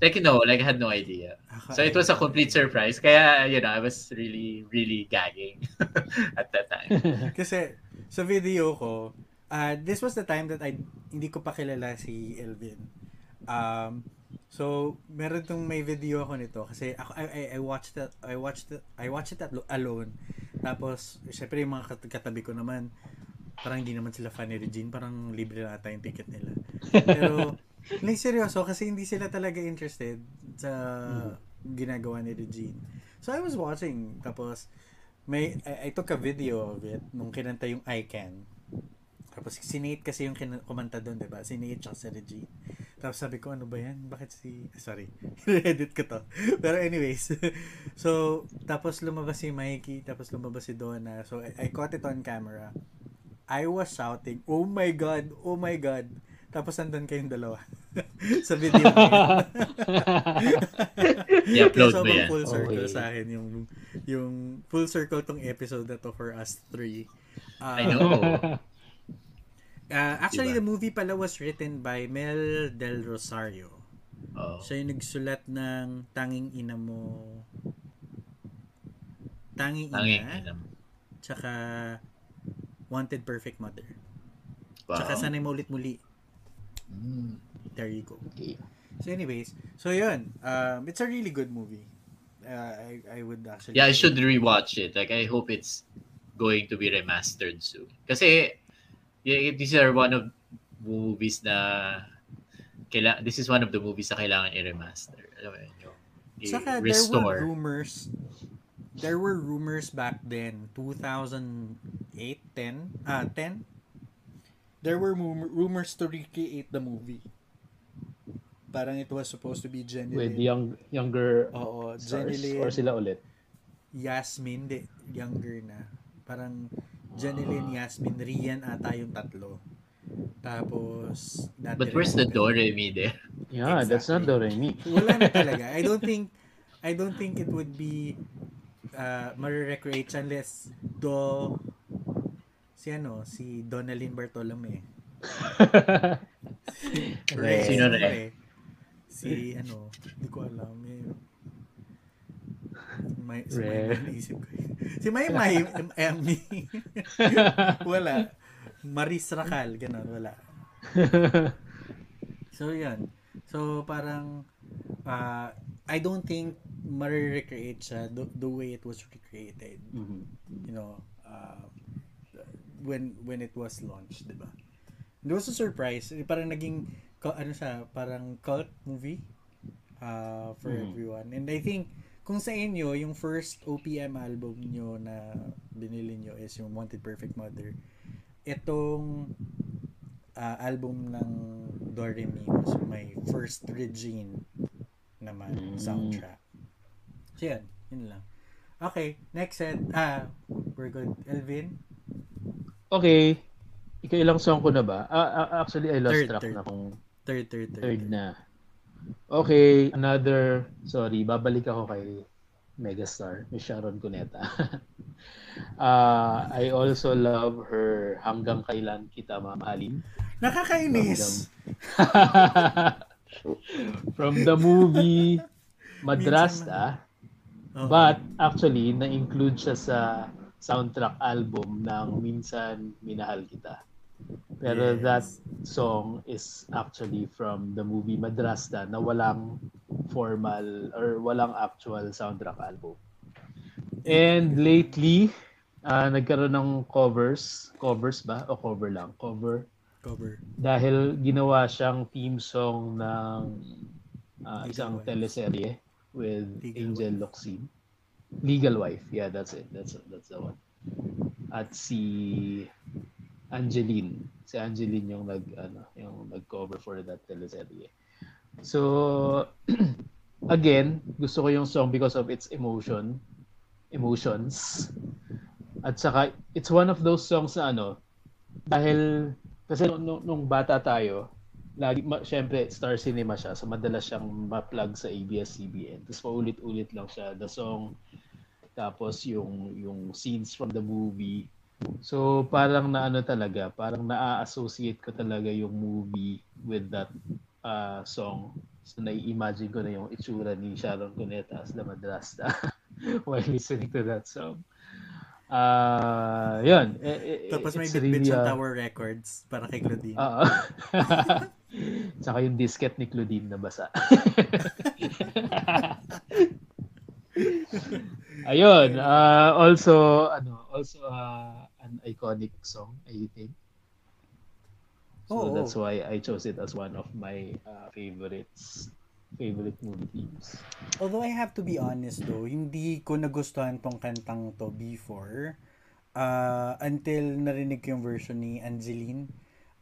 Like, no, like, I had no idea. So it was a complete surprise. Kaya, you know, I was really, really gagging at that time. Kasi, sa video ko, uh, this was the time that I, hindi ko pa kilala si Elvin. Um, so, meron tong may video ako nito kasi ako, I, I, I watched that, I watched it, I watched it alo- alone. Tapos, syempre yung mga kat- katabi ko naman, parang hindi naman sila fan ni Regine, parang libre na ata yung ticket nila. Pero, like, seryoso, kasi hindi sila talaga interested sa ginagawa ni Regine. So, I was watching, tapos, may, I, I took a video of it nung kinanta yung I Can. Tapos, si Nate kasi yung kumanta doon, diba? Si Nate tsaka si Regine. Tapos sabi ko, ano ba yan? Bakit si... Sorry. edit ko to. Pero anyways. so, tapos lumabas si Mikey, tapos lumabas si Donna. So, I, I caught it on camera. I was shouting, oh my God, oh my God. Tapos nandun kayong dalawa. sa video. I-upload mo yan. full circle Okay. sa akin yung yung full circle tong episode na to for us three. Uh, I know. Uh, actually, Diba? the movie pala was written by Mel Del Rosario. Oh. Siya yung nagsulat ng Tanging Ina Mo. Tanging Ina. Tanging ina. Tsaka Wanted Perfect Mother. Wow. Tsaka Sana'y Maulit Muli. Mm. There you go. Okay. So anyways, so yun. Um, it's a really good movie. Uh, I, I would actually... Yeah, I should rewatch it. Like, I hope it's going to be remastered soon. Kasi, these are one of movies na kaila- this is one of the movies na kailangan i-remaster. Alam mo yun, yung Saka there were rumors there were rumors back then 2008 10 ah 10 there were rumors to recreate the movie parang it was supposed to be Jenny With Lin young, younger oo stars. Jenny Or Lin sila ulit. Yasmin di, younger na parang Jenny Lin Yasmin Rian ata yung tatlo tapos But where's the Doremi there? Yeah, that's not Exactly. Doremi. wala na talaga. I don't think I don't think it would be uh, marirecreate siya unless do si ano, si Donalyn Bartolome. Re. Sino ano re? eh. Si ano, hindi ko alam. Eh. May, si May, naisip ko. Si May May, Emmy. wala. Maris Racal, ganun, wala. So, yan. So, parang, uh, I don't think marirecreate siya the, the way it was recreated. Mhm. You know, uh, when when it was launched, di ba? It was a surprise. Eh, Parang naging, ano siya, parang cult movie uh, for Mhm. everyone. And I think, kung sa inyo, yung first OPM album nyo na binili nyo is yung Wanted Perfect Mother, itong uh, album ng Doremi was my first Regine naman Mm. soundtrack. So yan, yun lang. Okay, next set. Ah, we're good. Elvin? Okay. Ikaw ilang song ko na ba? Ah, ah, actually, I lost Third, track third. na kung Third, third, third. third na. Okay, another, sorry, babalik ako kay megastar, Miss Sharon Cuneta. uh, I also love her Hanggang Kailan Kita Mamahalin. Nakakainis! From the movie Madrasta, Oo. but actually, na-include siya sa soundtrack album ng Minsan Minahal Kita. Pero Yes. that song is actually from the movie Madrasta na walang formal or walang actual soundtrack album. And lately, ah, nagkaroon ng covers. Covers ba? O cover lang? Cover. Cover. Dahil ginawa siyang theme song ng Legal isang Wife. teleserye with Legal Angel Locsin. Legal Wife. Yeah, that's it. That's that's the one. At si Angeline. Si Angeline yung nag ano, yung nag-cover for that teleserye. So again, gusto ko yung song because of its emotion, emotions. At saka it's one of those songs na ano, dahil kasi nung, nung, bata tayo, lagi ma, syempre Star Cinema siya, so madalas siyang ma-plug sa ABS-CBN. Tapos paulit-ulit lang siya the song tapos yung yung scenes from the movie. So parang na ano talaga, parang na-associate ko talaga yung movie with that uh, song. So nai-imagine ko na yung itsura ni Sharon Cuneta as the madrasta while listening to that song. Ah, yun. Eh, eh, Tapos may bit-bit really a- Tower Records para kay Claudine. Oo. Tsaka yung disket ni Claudine na basa. Ayun, uh, also ano, also uh, iconic song, I think. So Oo. that's why I chose it as one of my uh, favorites, favorite movie themes. Although I have to be honest though, hindi ko nagustuhan tong kantang to before uh, until narinig ko yung version ni Angeline.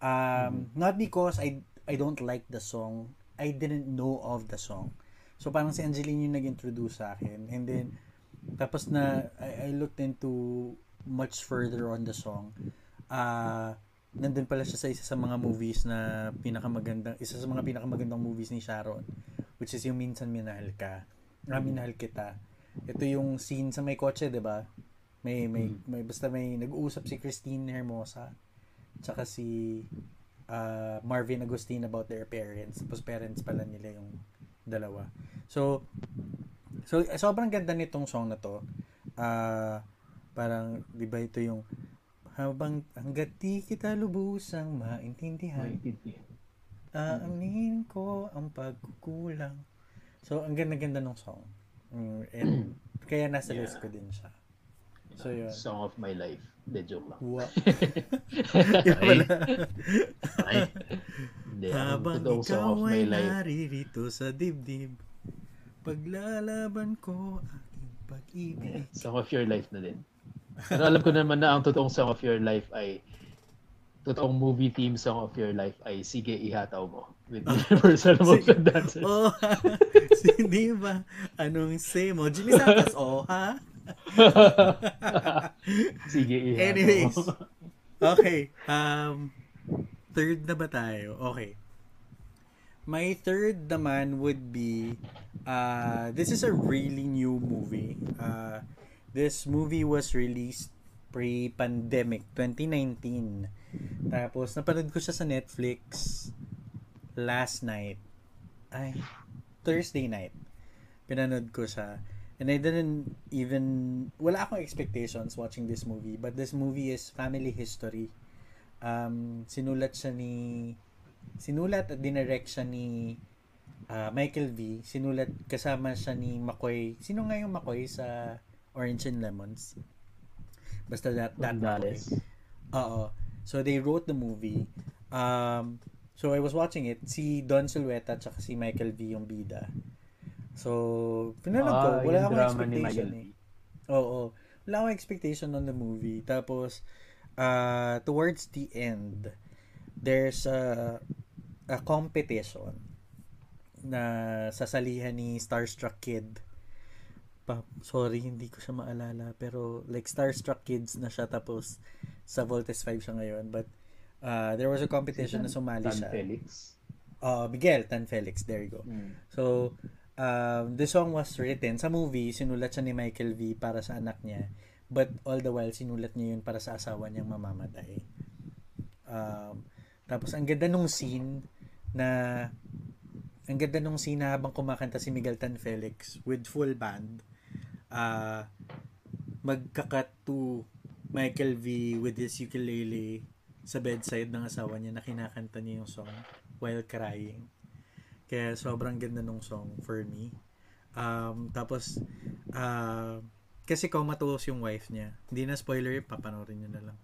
Um, Not because I I don't like the song, I didn't know of the song. So parang si Angeline yung nag-introduce sa akin. And then, tapos na I, I looked into much further on the song. Ah, nandun pala siya sa isa sa mga movies na pinakamagandang, isa sa mga pinakamagandang movies ni Sharon, which is yung Minsan Minahal Ka. Ah, Minahal Kita. Ito yung scene sa may kotse, 'di ba? May may may basta may nag-uusap si Christine Hermosa tsaka si ah, Marvin Agustin about their parents. Tapos parents pala nila yung dalawa. So so sobrang ganda nitong song na to. Ah, parang 'di ba ito yung habang hanggat di kita lubusang maintindihan, Maintindihan. ko ang pagkukulang. So, ang ganda-ganda ng song. Mm, and kaya nasa Yeah. list ko din siya. So, yun. Song of my life. De joke lang. Wow. Ay. Ay. Hindi, ang Habang ikaw of my ay life. naririto sa dibdib, paglalaban ko aking pag-ibig. Song of your life na din. Pero alam ko naman na ang totoong song of your life ay totoong movie theme song of your life ay Sige Ihataw Mo with Universal Motion Dancers. Oh? Hindi ba? Anong say mo? Jimmy Santos, oh, ha? Sige Ihataw Anyways. Mo. Okay. Um, third na ba tayo? Okay. My third naman would be, uh, this is a really new movie. Uh, this movie was released pre-pandemic, 2019. Tapos, napanood ko siya sa Netflix last night. Ay, Thursday night. Pinanood ko siya. And I didn't even, wala akong expectations watching this movie. But this movie is family history. Um, sinulat siya ni, sinulat at dinirect siya ni ah, Michael V. Sinulat kasama siya ni McCoy. Sino nga yung McCoy sa Orange and Lemons? Basta that, that. Gonzales. Oo. So they wrote the movie. Um, so I was watching it. Si Don Silueta at si Michael V yung bida. So, pinanood ko. Ah, Wala yung akong expectation eh. Oo. Wala akong expectation on the movie. Tapos, uh, towards the end, there's a, a competition na sasalihan ni Starstruck Kid. Pa, sorry, hindi ko siya maalala. Pero, like, Starstruck Kids na siya. Tapos, sa Voltes 5 siya ngayon. But, uh, there was a competition na sumali Tan siya. Felix. Uh, Miguel Tan Felix. There you go. Mm. So, um, the song was written sa movie, sinulat siya ni Michael V para sa anak niya. But all the while, sinulat niya yun para sa asawa niyang mamamatay. Um, tapos, ang ganda nung scene na ang ganda nung scene na habang kumakanta si Miguel Tan Felix with full band. Ah, magka-cut to Michael V with his ukulele sa bedside ng asawa niya na kinakanta niya yung song while crying. Kaya sobrang ganda nung song for me. Um, tapos, uh, kasi comatose yung wife niya. Hindi na spoiler, papanoorin nyo na lang.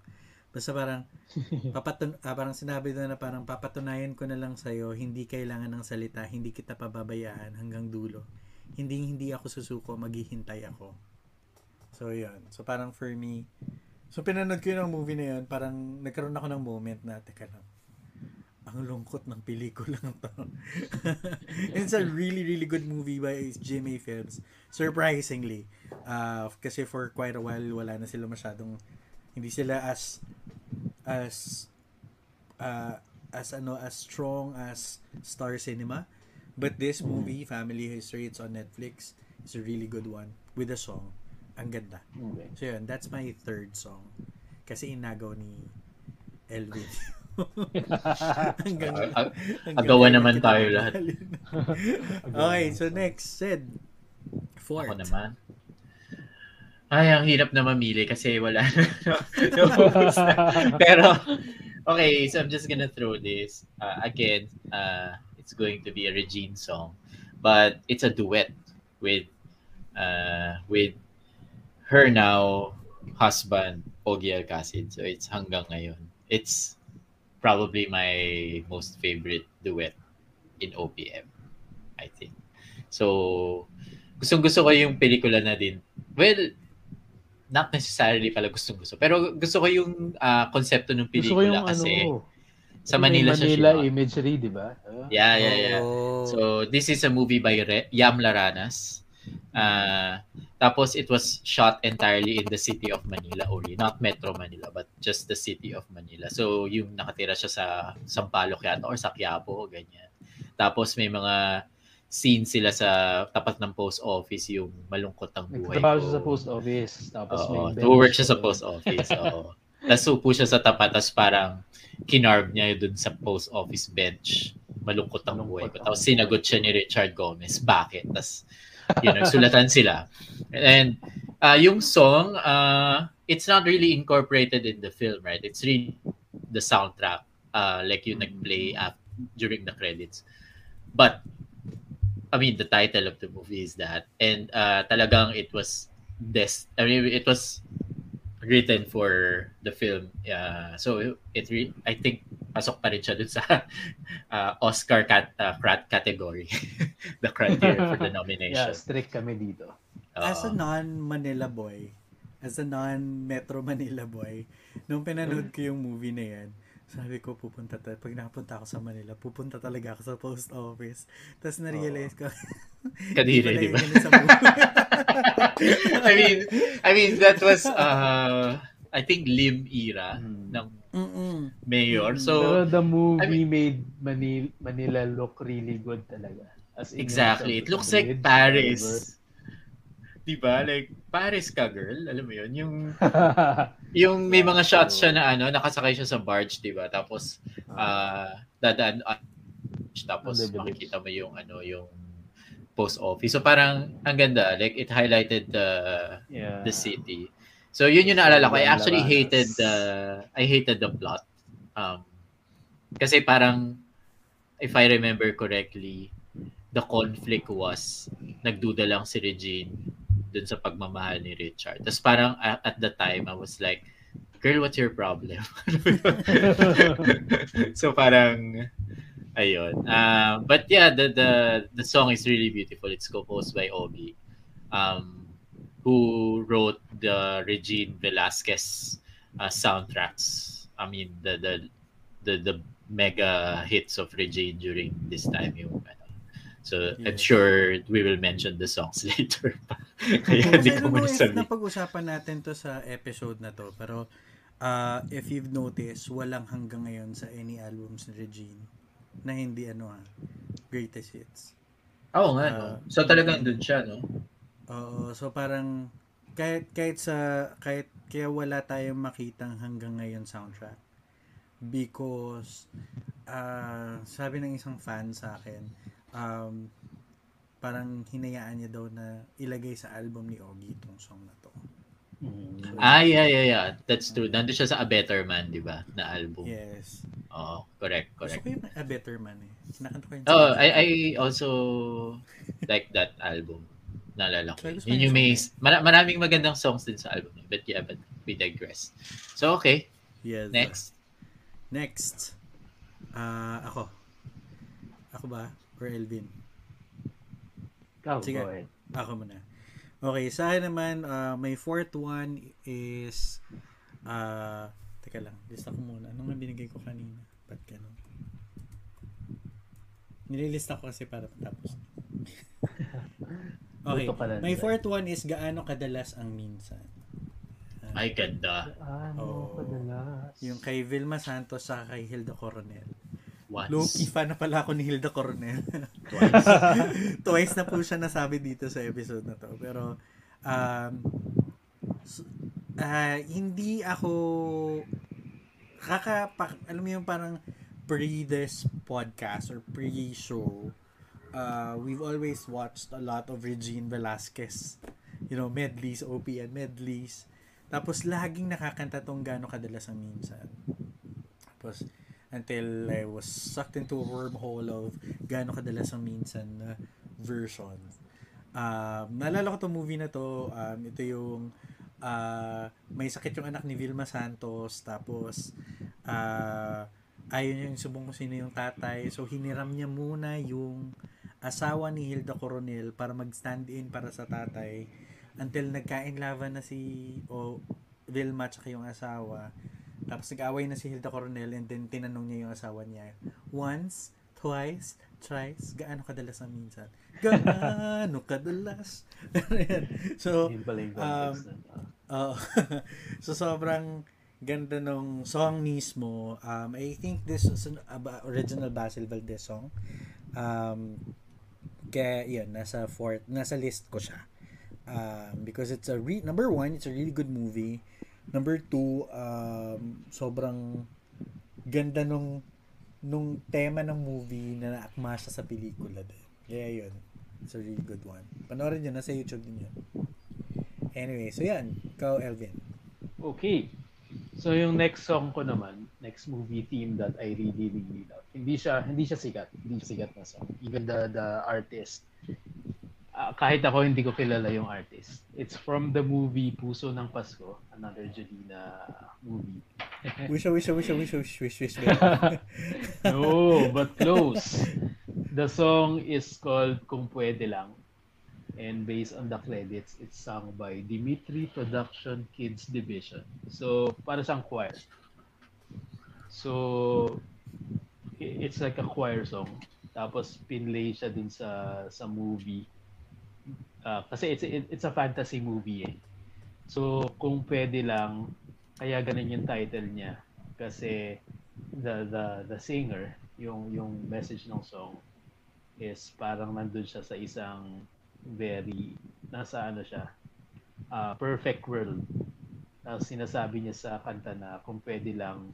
Basta parang, papatun ah, parang sinabi doon na parang papatunayan ko na lang sa'yo, hindi kailangan ng salita, hindi kita pababayaan hanggang dulo. Hindi hindi ako susuko, maghihintay ako. So, yun. So, parang for me, so pinanood ko yung movie na yun, parang nagkaroon ako ng moment na, teka lang, ang lungkot ng pelikulang to. it's a really, really good movie by Jimmy Films. Surprisingly. Uh, kasi for quite a while, wala na sila masyadong, hindi sila as, as, uh, as ano, as strong as Star Cinema. But this movie, Family History, it's on Netflix. It's a really good one. With a song. Ang ganda. Okay. So yun, that's my third song. Kasi inagaw ni Elvin. hanggang, Ag- hanggang agawan ngayon naman tayo lahat. okay, so next, Sid. Fourth. Ako naman. Ay, ang hirap na mamili kasi wala na. Naubos na. Pero, okay, so I'm just gonna throw this. Uh, again, uh, it's going to be a Regine song. But it's a duet with uh, with her now husband, Ogie Alcacid. So it's hanggang ngayon. It's probably my most favorite duet in OPM, I think. So, gustong gusto ko yung pelikula na din. Well, not necessarily pala gustong gusto. Pero gusto ko yung uh, konsepto ng Gusto ko pelikula yung kasi ano, sa may Manila, siya Manila imagery, di ba? Ah. Yeah, yeah, yeah. Oh. So, this is a movie by Re- Yam Laranas. Uh, tapos, it was shot entirely in the city of Manila only. Not Metro Manila, but just the city of Manila. So, yung nakatira siya sa Sampaloc yata or sa Quiapo, ganyan. Tapos, may mga scene sila sa tapat ng post office, yung malungkot ang buhay Nagtrabaho ko. siya sa post office. Tapos may Oo, bench work siya sa post office. Oo. Tapos upo siya sa tapat, tapos parang kinarb niya dun sa post office bench. Malungkot ang buhay ko. Tapos sinagot siya ni Richard Gomez. Bakit? Tapos yun, nagsulatan sila. And uh, yung song, uh, it's not really incorporated in the film, right? It's really the soundtrack, uh, like yung nag-play at, during the credits. But, I mean, the title of the movie is that. And uh, talagang it was des I mean, it was written for the film. Uh, so it re- I think pasok pa rin siya dun sa uh, Oscar cat uh, crat category. the criteria for the Yeah, nomination. strict kami dito. as a non-Manila boy, as a non-Metro Manila boy, nung pinanood ko yung movie na yan, sabi ko, pupunta ta- pag nakapunta ako sa Manila, pupunta talaga ako sa post office. Tapos na-realize ko, Kadiri, di ba? I mean, I mean that was uh, I think Lim era Hmm. ng Mm-mm. mayor. Pero So the movie I mean- made Manila, Manila look really good talaga. As in, exactly, it looks like Paris. 'Di ba? Like Paris ka girl, alam mo 'yun, yung yung may mga shots siya na ano, nakasakay siya sa barge, 'di ba? Tapos ah dadaan ah, tapos makikita mo yung ano, yung post office. So parang ang ganda, like it highlighted the yeah. the city. So yun yung naalala ko. I actually hated the I hated the plot. Um kasi parang if I remember correctly, the conflict was nagduda lang si Regine dun sa pagmamahal ni Richard. Tapos parang at, at the time I was like, girl, what's your problem? so parang ayun. Uh, but yeah, the the the song is really beautiful. It's composed by Obi. Um who wrote the Regine Velasquez uh, soundtracks. I mean the the the the mega hits of Regine during this time yung ano. So I'm Yes. sure we will mention the songs later. Kaya Kasi hindi ko if sabi. napag-usapan natin to sa episode na to, pero uh, if you've noticed, walang hanggang ngayon sa any albums ni Regine na hindi ano ah, greatest hits. Oo nga, no? Ah, So talagang dun siya, no? Oo, so parang kahit kahit sa kahit kaya wala tayong makitang hanggang ngayon soundtrack because ah sabi ng isang fan sa akin um parang hinayaan niya daw na ilagay sa album ni Ogie itong song na to. Mm. Ah, yeah, yeah, yeah. That's true. Nandun siya sa A Better Man, di ba? Na album. Yes. Oo, correct, Gusto correct. ko yung A Better Man eh. Kinakanta ko yun. Oh, I, I also like that album. Naalala ko. So, gusto Yun yung yung may, mara- maraming magandang songs din sa album. But yeah, but we digress. So, okay. Yes. Next. Next. Ah, ako. Ako ba? Or Elvin? Ikaw, Sige. go ahead. Ako muna. Okay, sa akin naman, uh, my fourth one is, uh, teka lang, lista ko muna. Ano nga binigay ko kanina? Ba't ganun? Nililista ko kasi para matapos. okay, dyan. fourth one is gaano kadalas ang minsan. Ay, ganda. Ano Oo. kadalas? Yung kay Vilma Santos sa kay Hilda Coronel. Once. Low-key fan na pala ako ni Hilda Coronel. Twice. Twice na po siya nasabi dito sa episode na to. Pero, um, s- ah, hindi ako, kaka, alam mo yung parang pre this podcast or pre-show, uh, we've always watched a lot of Regine Velasquez. You know, medleys, OPM medleys. Tapos, laging nakakanta tong gano'ng kadalas ang minsan. Tapos, until I was sucked into a wormhole of gaano kadalas ang minsan na version. Um, naalala ko tong movie na to, um, ito yung ah, may sakit yung anak ni Vilma Santos, tapos ah, ayaw yung subong kung sino yung tatay, so hiniram niya muna yung asawa ni Hilda Coronel para mag-stand in para sa tatay until nagkain laban na si o Vilma tsaka yung asawa tapos nag-away na si Hilda Coronel and then tinanong niya yung asawa niya, once, twice, thrice, gaano kadalas ang minsan? Gaano kadalas? So, um, uh, so sobrang ganda nung song mismo. Um, I think this is an original Basil Valdez song. Um, kaya yun, nasa fourth, nasa list ko siya. Um, because it's a re- number one, it's a really good movie. Number two, um, sobrang ganda nung nung tema ng movie na naakma siya sa pelikula din. Kaya yun, it's a really good one. Panoorin nyo, nasa YouTube din yun. Anyway, so yan. Ikaw, Elvin. Okay. So yung next song ko naman, next movie theme that I really really love. Hindi siya hindi siya sikat, hindi siya sikat na song. Even the the artist. Ah, kahit ako hindi ko kilala yung artist. It's from the movie Puso ng Pasko, another Jolina movie. Wish, wish, wish, wish, wish, wish, wish. no, but close. The song is called Kung Pwede Lang. And based on the credits, it's sung by Dimitri Production Kids Division. So, para siyang choir. So, it's like a choir song. Tapos, pinlay siya dun sa sa movie. Ah, kasi it's, it- it's a fantasy movie eh. So, kung pwede lang, kaya ganun yung title niya. Kasi, the the the singer, yung yung message ng song is parang nandun siya sa isang very nasa ano siya ah, perfect world. Tapos sinasabi niya sa kanta na kung pwede lang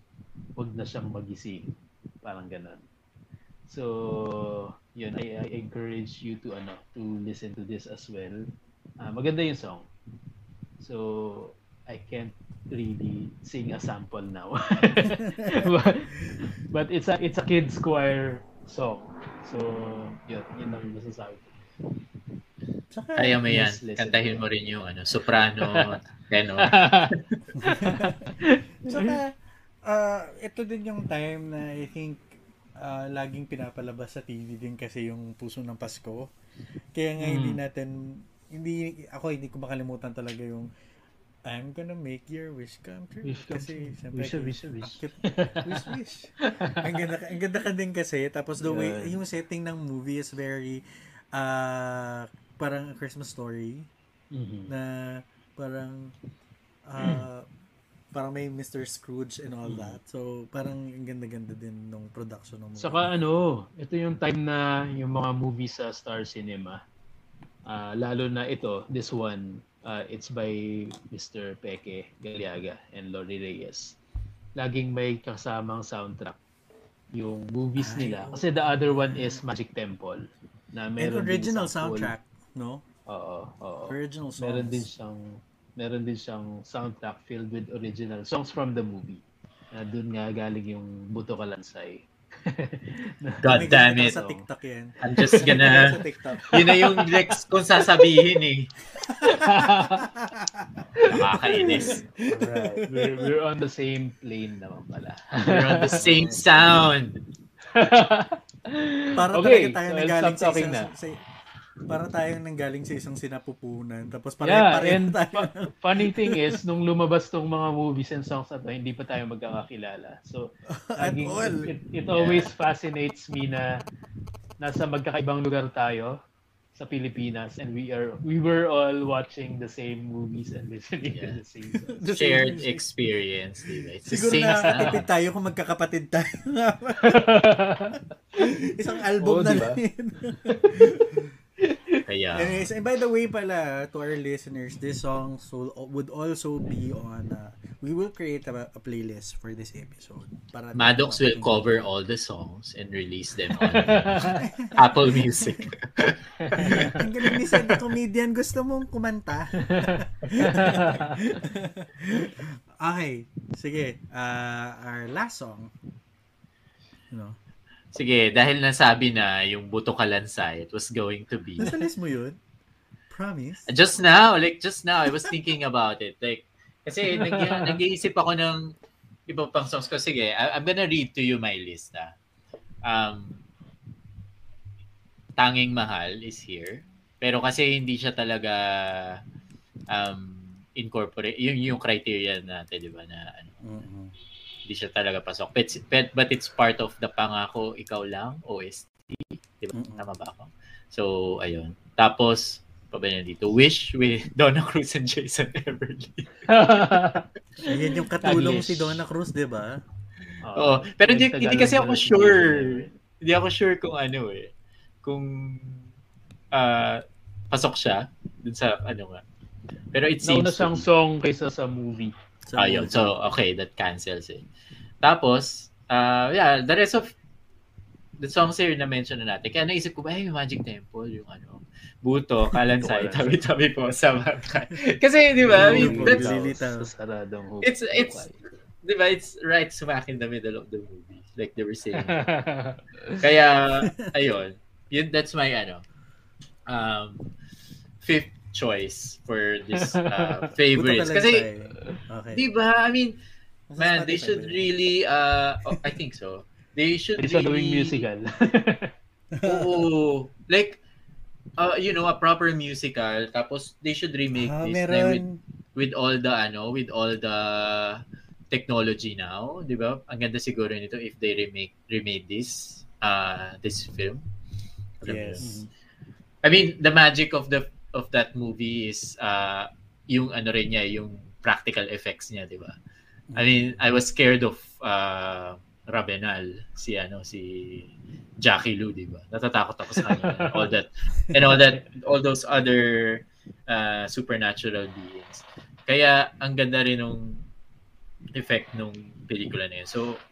wag na siyang magising. Parang ganun. So, yun, I, I encourage you to ano to listen to this as well. Ah, maganda yung song. So, I can't really sing a sample now. but, but it's a it's a kids choir song. So, yun, yun ang masasabi ko. Tsaka, Kaya mo yan. Kantahin mo rin yung ano, soprano, tenor. tsaka, uh, ito din yung time na I think uh, laging pinapalabas sa TV din kasi yung Puso ng Pasko. Kaya nga hindi Mm. natin, hindi, ako hindi ko makalimutan talaga yung I'm gonna make your wish come true. Wish come kasi, true. siyempre, Wish, wish, wish. cute- wish, wish. ang ganda, ang ganda ka din kasi. Tapos the way, Yeah. yung setting ng movie is very, uh, parang a Christmas story Mhm. na parang ah, parang may Mr. Scrooge and all that. So, parang ang ganda-ganda din nung production ng movie. Saka ano, ito yung time na yung mga movies sa Star Cinema. ah, lalo na ito, this one, ah, it's by Mr. Peke Galiaga and Lori Reyes. Laging may kasamang soundtrack yung movies Ay, nila. Kasi the other one is Magic Temple. Na And meron din original full- soundtrack, no? Oo, oo. Original songs. Meron din siyang meron din siyang soundtrack filled with original songs from the movie. Na doon nga galing yung Buto Kalansay. God damn it. Sa TikTok yan. I'm just gonna... sa TikTok. Yun na yung next kung sasabihin eh. Nakakainis. Alright. We're, we're on the same plane naman pala. We're on the same sound. Para okay, talaga tayo so stop sa isang, na. sa, para tayong nanggaling sa isang sinapupunan. Tapos Yeah, pare-pareho and tayo. fu- funny thing is, nung lumabas tong mga movies and songs na to, hindi pa tayo magkakakilala. So, At naging- all. it, it always fascinates me na nasa magkakaibang lugar tayo sa Pilipinas and we are we were all watching the same movies and listening Yeah. to the same songs. The same Shared music. experience, di ba? It's the Siguro same na tipid tayo kung magkakapatid tayo. Isang album Oo, na diba? lang yun. Kaya, Anyways, and by the way pala, to our listeners, this song will, would also be on, uh, we will create a, a playlist for this episode. Para Maddox will cover all the songs and release them on Apple Music. Ang galing ni Sed, comedian, gusto mong kumanta? okay, sige. Uh, our last song, you know, Sige, dahil nasabi na yung Buto Kalansay, it was going to be. nasa list mo yun? Promise? Just now, like just now, I was thinking about it. Like, kasi nag nag-iisip ako ng iba pang songs ko. Sige, I- I'm gonna read to you my list. Ah. Um, Tanging Mahal is here. Pero kasi hindi siya talaga um, incorporate, yung, yung criteria natin, di ba, na ano, Mm-mm. Hindi siya talaga pasok. But, but, but it's part of the Pangako Ikaw Lang, OST. Di ba? Mm-mm. Tama ba ako? So, ayun. Tapos, pa ba yan dito? Wish with Donna Cruz and Jason Everly. Ayan yung katulong Taglish. si Donna Cruz, di ba? Oo. Pero hindi, hindi kasi ako sure. Hindi ako sure kung ano eh. Kung ah pasok siya dun sa ano nga. Pero it seems Nauna siyang song kaysa sa movie. Ayun. movie. So, okay, that cancels it. Tapos, uh, yeah, the rest of the songs here na mention na natin. Kaya naisip ko ba, ay, Magic Temple, yung ano, Buto, Kalansay, tabi-tabi po sa mga. Kasi, di ba, I mean, that's, it's, it's, di ba, it's right smack in the middle of the movie. Like they were saying. Kaya, ayun. Yun, that's my, ano, um, fifth choice for this uh, Buto favorites. ka Kasi, okay. di ba, I mean, Nasa Man, they should ba really, uh, oh, I think so. They should Hindi siya really, doing musical. oh, like, uh, you know, a proper musical. Tapos, they should remake Ah, this na with, with all the, ano, with all the technology now. Di ba? Ang ganda siguro nito if they remake, remade this, uh, this film. Yes. I mean, the magic of the of that movie is uh, yung ano rin niya, yung practical effects niya, di ba? I mean, I was scared of uh, Rabenal, si ano, si Jackie Lu, di ba? Natatakot ako sa kanya. all that, and all that, all those other uh, supernatural beings. Kaya, ang ganda rin nung effect nung pelikula na yun. So,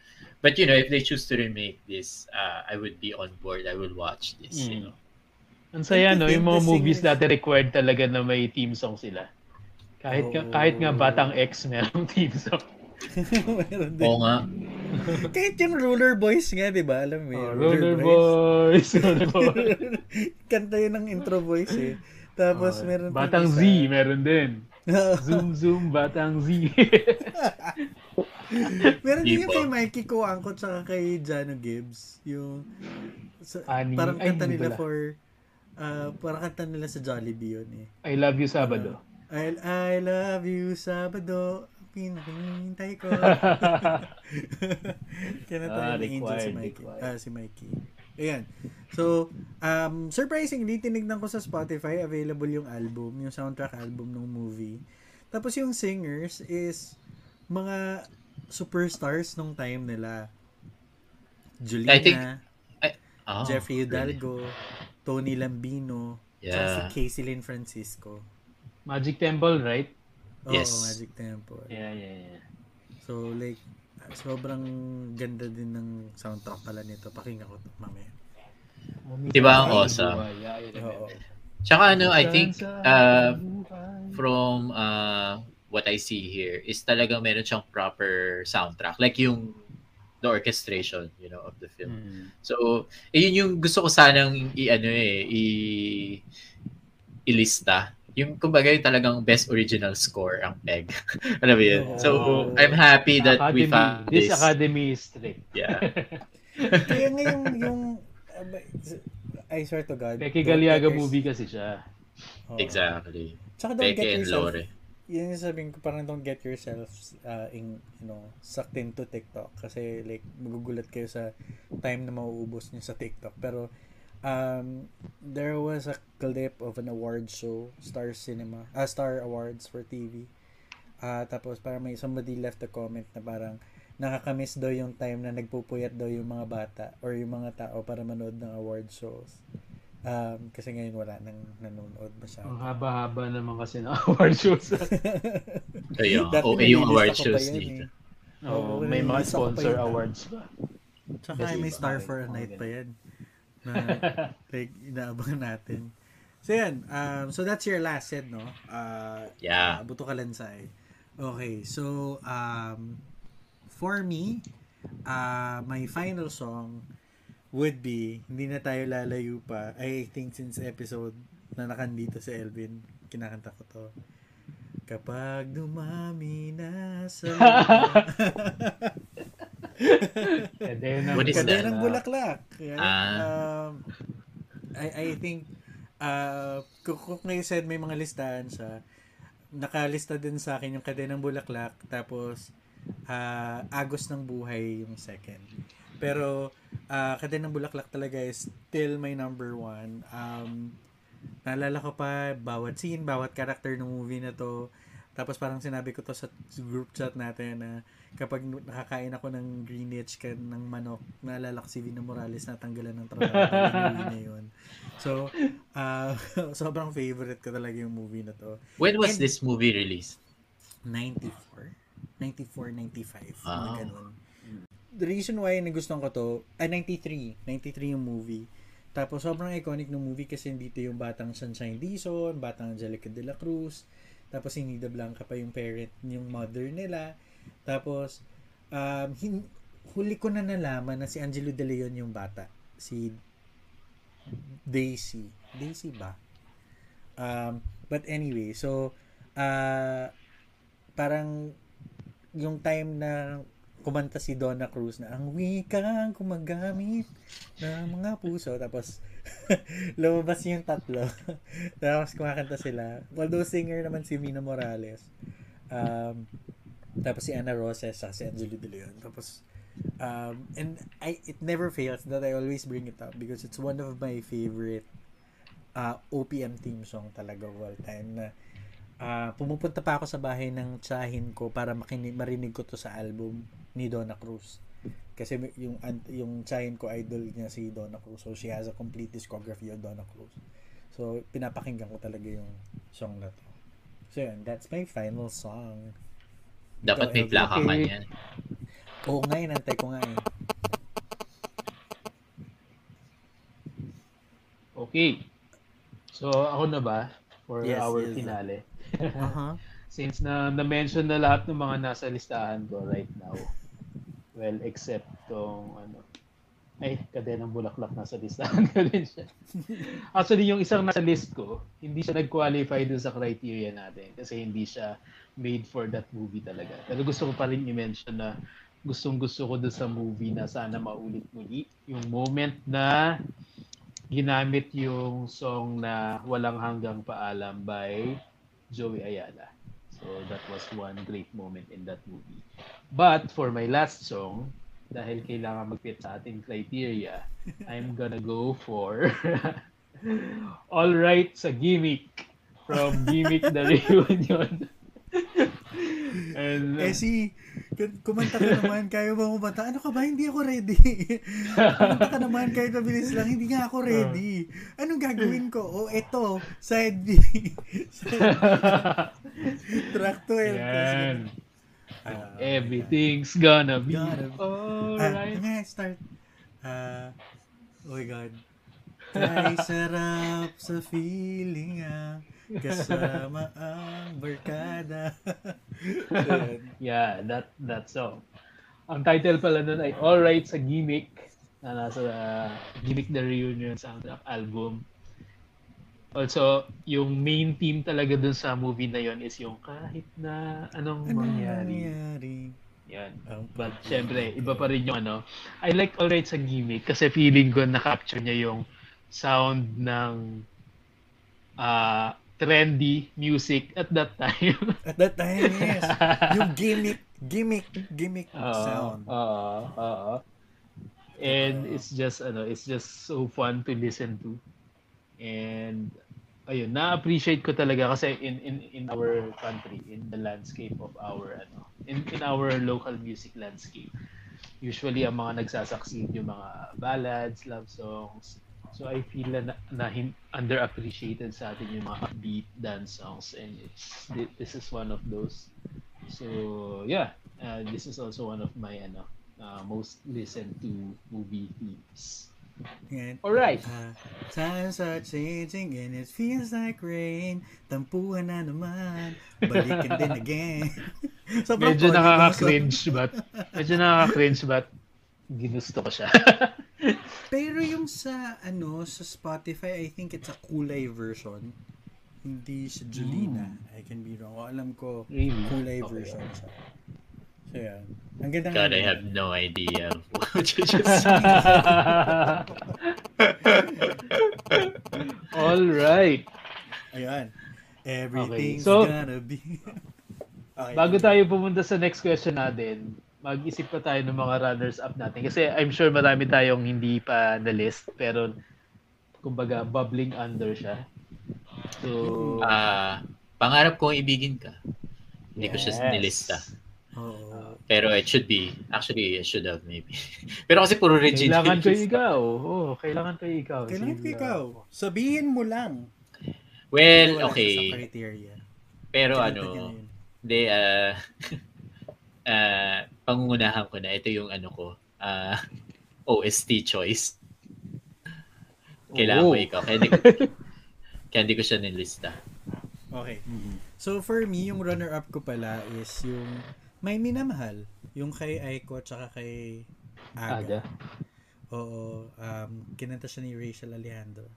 but you know, if they choose to remake this, uh, I would be on board. I would watch this, you Mm. know. Ang saya, no? Yung mga movies dati required talaga na may theme song sila. Kahit Oo. kahit nga Batang X merong theme song. meron din. Oo nga. Kahit yung Roller Boys nga, di ba? Alam mo yun. Oh, Roller Boys. Roller Boys. Kanta yun ng intro voice eh. Tapos Oh, meron Batang Z, isa. meron din. Oo. Zoom, zoom, Batang Z. meron din yung kay Mikey Ko Angkot saka kay Jano Gibbs. Yung sa, Ani- parang kanta nila pala. for uh, parang kanta nila sa Jollibee yun eh. I love you, Sabado. I, I love you, Sabado. Pinakahintay ko. Kinata Ah, yung Angel si Mikey. required. Ah, si Mikey. Ayan. So, um, surprisingly, tinignan ko sa Spotify, available yung album, yung soundtrack album ng movie. Tapos yung singers is mga superstars nung time nila. Julina, I think- Oh, Jeffrey really? Tony Lambino, tsaka si Yeah. Casey Lynn Francisco. Magic Temple, right? Oo, Yes. Magic Temple. Yeah, yeah, yeah. So, like, sobrang ganda din ng soundtrack pala nito. Pakinggan ko to mamaya. Diba ang Buhay, awesome? Yeah. Oo. Tsaka ano, I think, uh, from uh, what I see here is talagang meron siyang proper soundtrack. Like yung the orchestration, you know, of the film. Mm. So, eh, yun yung gusto ko sanang i-ano eh, i ilista. Yung kumbaga yung talagang best original score ang PEG. Alam mo yun? So, Oh. I'm happy that Academy, we found this this. academy is strict. Yeah. Kaya nga yung, yung I swear to God. Peke Galiaga movie kasi siya. Oo. Exactly. Tsaka don't Peke get yourself, Lore. Yun yung sabihin ko, parang don't get yourself uh, in, you know, sucked into TikTok. Kasi like, magugulat kayo sa time na mauubos niyo sa TikTok. Pero, um, there was a clip of an award show, Star Cinema, ah, Star Awards for TV. Ah, tapos parang may somebody left a comment na parang nakakamiss daw yung time na nagpupuyat daw yung mga bata or yung mga tao para manood ng award shows. Um, kasi ngayon wala nang nanonood masyado. Ang haba-haba naman kasi ng award shows. Ayun. Oo, eh, yung award pa shows dito. eh. Oo, may mga pa sponsor yun. awards ba? Tsaka Kasi may Star okay, for a Night pa yan. Na, like, inaabangan natin. So, yan. Um, so, that's your last set, no? Uh, Yeah. uh, Buto Kalansay. Okay. So, um, for me, uh, my final song would be, hindi na tayo lalayo pa. I think since episode na nakandito si Elvin, kinakanta ko to. Kapag dumami na sa is that? Kadenang bulaklak. Yan. Ah. Um, I, I think, uh, kung, kung ngayon said may mga listahan sa, nakalista din sa akin yung Kadenang Bulaklak, tapos, uh, Agos ng Buhay yung second. Pero, uh, Kadenang Bulaklak talaga is still my number one. Um, naalala ko pa, bawat scene, bawat character ng movie na to, tapos parang sinabi ko to sa group chat natin na kapag nakakain ako ng Greenwich ka ng manok, naalala ko si Vina Morales na tanggalan ng trabaho niya yun. So, uh, sobrang favorite ko talaga yung movie na to. When was And- this movie released? 94? 94, 95. mga Wow. ganun. The reason why nagustuhan ko to, ay 93. 93 yung movie. Tapos sobrang iconic ng movie kasi dito yung batang Sunshine Dizon, batang Angelica de la Cruz, tapos si Nida Blanca pa yung parent, yung mother nila. Tapos, um, hin- huli ko na nalaman na si Angelo De Leon yung bata. Si Daisy. Daisy ba? Um, but anyway, so, uh, parang yung time na kumanta si Donna Cruz na ang wikang kumagamit ng mga puso. Tapos lumabas yung tatlo. Tapos kumakanta sila. Although singer naman si Mina Morales um, tapos si Ana Roses sa si Angelo De Leon. Tapos um, and I it never fails that I always bring it up because it's one of my favorite uh, OPM theme song talaga of all time na ah, pumupunta pa ako sa bahay ng tsahin ko para makinig, marinig ko to sa album ni Donna Cruz. Kasi yung yung tsahin ko idol niya si Donna Cruz. So she has a complete discography of Donna Cruz. So pinapakinggan ko talaga yung song na to. So yun, that's my final song. Dapat may plaka okay. man yan. Oo nga, inantay ko nga eh. Okay. So, ako na ba? For Yes, our yes. finale. Uh-huh. Since na na-mention na lahat ng mga nasa listahan ko right now. Well, except tong ano. Ay, kadenang bulaklak nasa listahan ko din siya. Actually, yung isang nasa list ko, hindi siya nag-qualify dun sa criteria natin kasi hindi siya made for that movie talaga. Pero gusto ko pa rin i-mention na gustong gusto ko dun sa movie na sana maulit muli. Yung moment na ginamit yung song na Walang Hanggang Paalam by Joey Ayala. So that was one great moment in that movie. But for my last song, dahil kailangan mag-fit sa ating criteria, I'm gonna go for All Right sa Gimmick from Gimmick the Reunion. And Eh si, kumanta ka naman, kaya ba kumanta? Ano ka ba? Hindi ako ready. kumanta ka naman, kahit mabilis lang, hindi nga ako ready. Anong gagawin ko? Oh, eto, side B. Track 12. Yan. Ah, Everything's gonna be Gonna be- Ah, alright. nga, start. Ah, oh my God. Kay sarap sa feeling ah. Kasama ang barkada. Yeah, that that song. Ang title pala nun ay All Right sa Gimmick na nasa uh, Gimmick the Reunion soundtrack album. Also, yung main theme talaga dun sa movie na yon is yung kahit na anong Ano mangyari. nangyari? Yan. Ang But syempre, iba pa rin yung ano. I like All Right sa Gimmick kasi feeling ko na-capture niya yung sound ng ah trendy music at that time. At that time, yes. Yung gimmick, gimmick, gimmick Oo, sound. Oo, oo. And Oo. it's just ano, it's just so fun to listen to. And ayun, na-appreciate ko talaga kasi in in in our country, in the landscape of our ano, in in our local music landscape. Usually ang mga nagsasucceed yung mga ballads, love songs. So I feel na, na hin- underappreciated sa atin yung mga upbeat dance songs and it's thi- this is one of those. So yeah, uh, this is also one of my ano uh, most listened to movie themes. Yan. All right. Ah, times are changing and it feels like rain. Tampuhan na naman. Balikin din again. Sobrang Medyo nakaka-cringe but medyo nakaka-cringe but ginusto ko siya. Pero yung sa, ano, sa Spotify, I think it's a kulay version. Hindi sa Julina. I can be wrong. O, alam ko, really? kulay Okay. version siya. So, yan. Ang ganda God, I have no idea what you just All right. Ayan. Everything's So, gonna be... okay. Bago tayo pumunta sa next question natin, mag-isip pa tayo ng mga runners-up natin. Kasi I'm sure marami tayong hindi pa na-list, pero kumbaga bubbling under siya. So, Ah, pangarap ko ibigin ka. Hindi ko siya yes. nilista. Oo. Pero it should be, actually, I should have maybe. Pero kasi puro Regina. Kailangan ko ikaw. Oo, kailangan ko ikaw. Kailangan ko ikaw. Sabihin mo lang. Well, okay. Sa criteria. Pero Ganito ano, hindi, ah, ah, pangungunahan ko na. Ito yung ano ko, ah, OST choice. Kailangan Oo. ko ikaw. Kaya hindi ko, kaya hindi ko siya nilista. Okay. Mhm. So for me, yung runner-up ko pala is yung May Minamahal. Yung kay Aiko tsaka kay Aga. Aga. Oo. Um, kinanta siya ni Rachel Alejandro.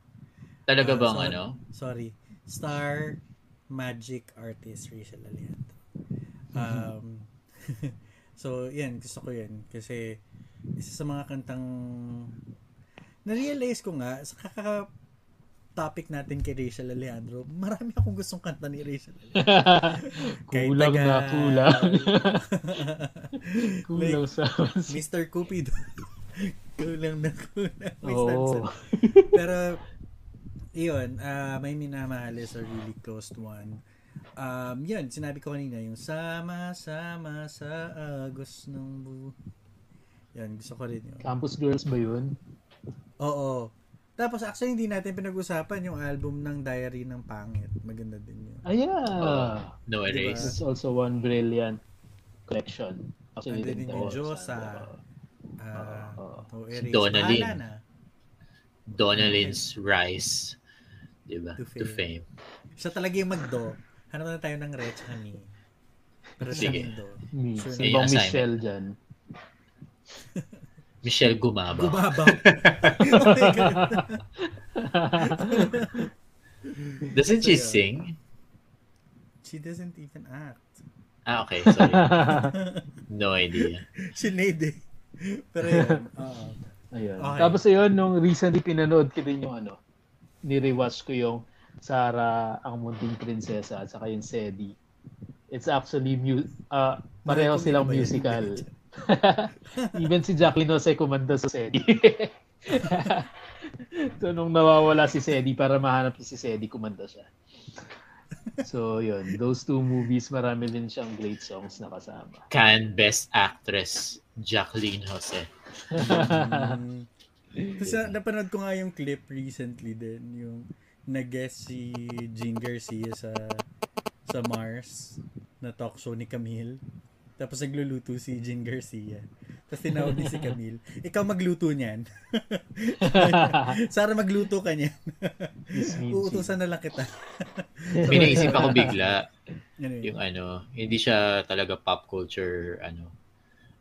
Talaga Ah, bang so- ano? Sorry. Star Magic Artist Rachel Alejandro. Um, so, yan. Gusto ko yan. Kasi isa sa mga kantang na-realize ko nga sa kaka topic natin kay Rachel Alejandro, marami akong gustong kanta ni Rachel Alejandro. Kulang na taga- kulang. kulang sa... Mr. Cupido. kulang na kulang. Stanza. Pero, yun, ah, may minamahal is a really close one. Um, yun, sinabi ko kanina, yung sama-sama sa agos ng bu... Yan, gusto ko rin yun. Campus Girls ba yun? Oo. Tapos actually hindi natin pinag-usapan yung album ng Diary ng Pangit. Maganda din yun. Ah, yeah. Oo. No Diba? erase. That's also one brilliant collection. Actually, Andun din yung Diyosa. sa- Oo. uh, erase. Donalyn. Na. Donalyn's Rise. Diba? To To fame. Siya talaga yung magdo. Hanap na tayo ng Rech Honey. Pero siya Sige. yung do. Mi. Sure Sino na. bang Assignment. Michelle dyan? Michelle Gumabaw. Gumabaw. oh my God. Doesn't she So, sing? She doesn't even act. Ah, okay. Sorry. No idea. Si Nade. Pero yun. Oo. Ayun. Okay. Tapos ayun, nung recently pinanood ko din yung ano, ni-rewatch ko yung Sarah, ang munting prinsesa at saka yung Sedi. It's actually mu- uh, pareho silang musical. Even si Jacqueline Jose kumanda sa Sedi. so nung nawawala si Sedi para mahanap si Sedi, kumanda siya. So yun, those two movies, marami din siyang great songs na kasama. Can Best Actress, Jacqueline Jose. Mm. Tapos na- napanood ko nga yung clip recently din, yung nag-guest si Jean Garcia sa sa Mars na talk show ni Camille. Tapos nagluluto si Jean Garcia. Tapos tinawag niya si Camille. Ikaw magluto niyan. Sara magluto ka niyan. Uutusan na lang kita. May naisip ako bigla, Ano yun? yung ano, hindi siya talaga pop culture, ano,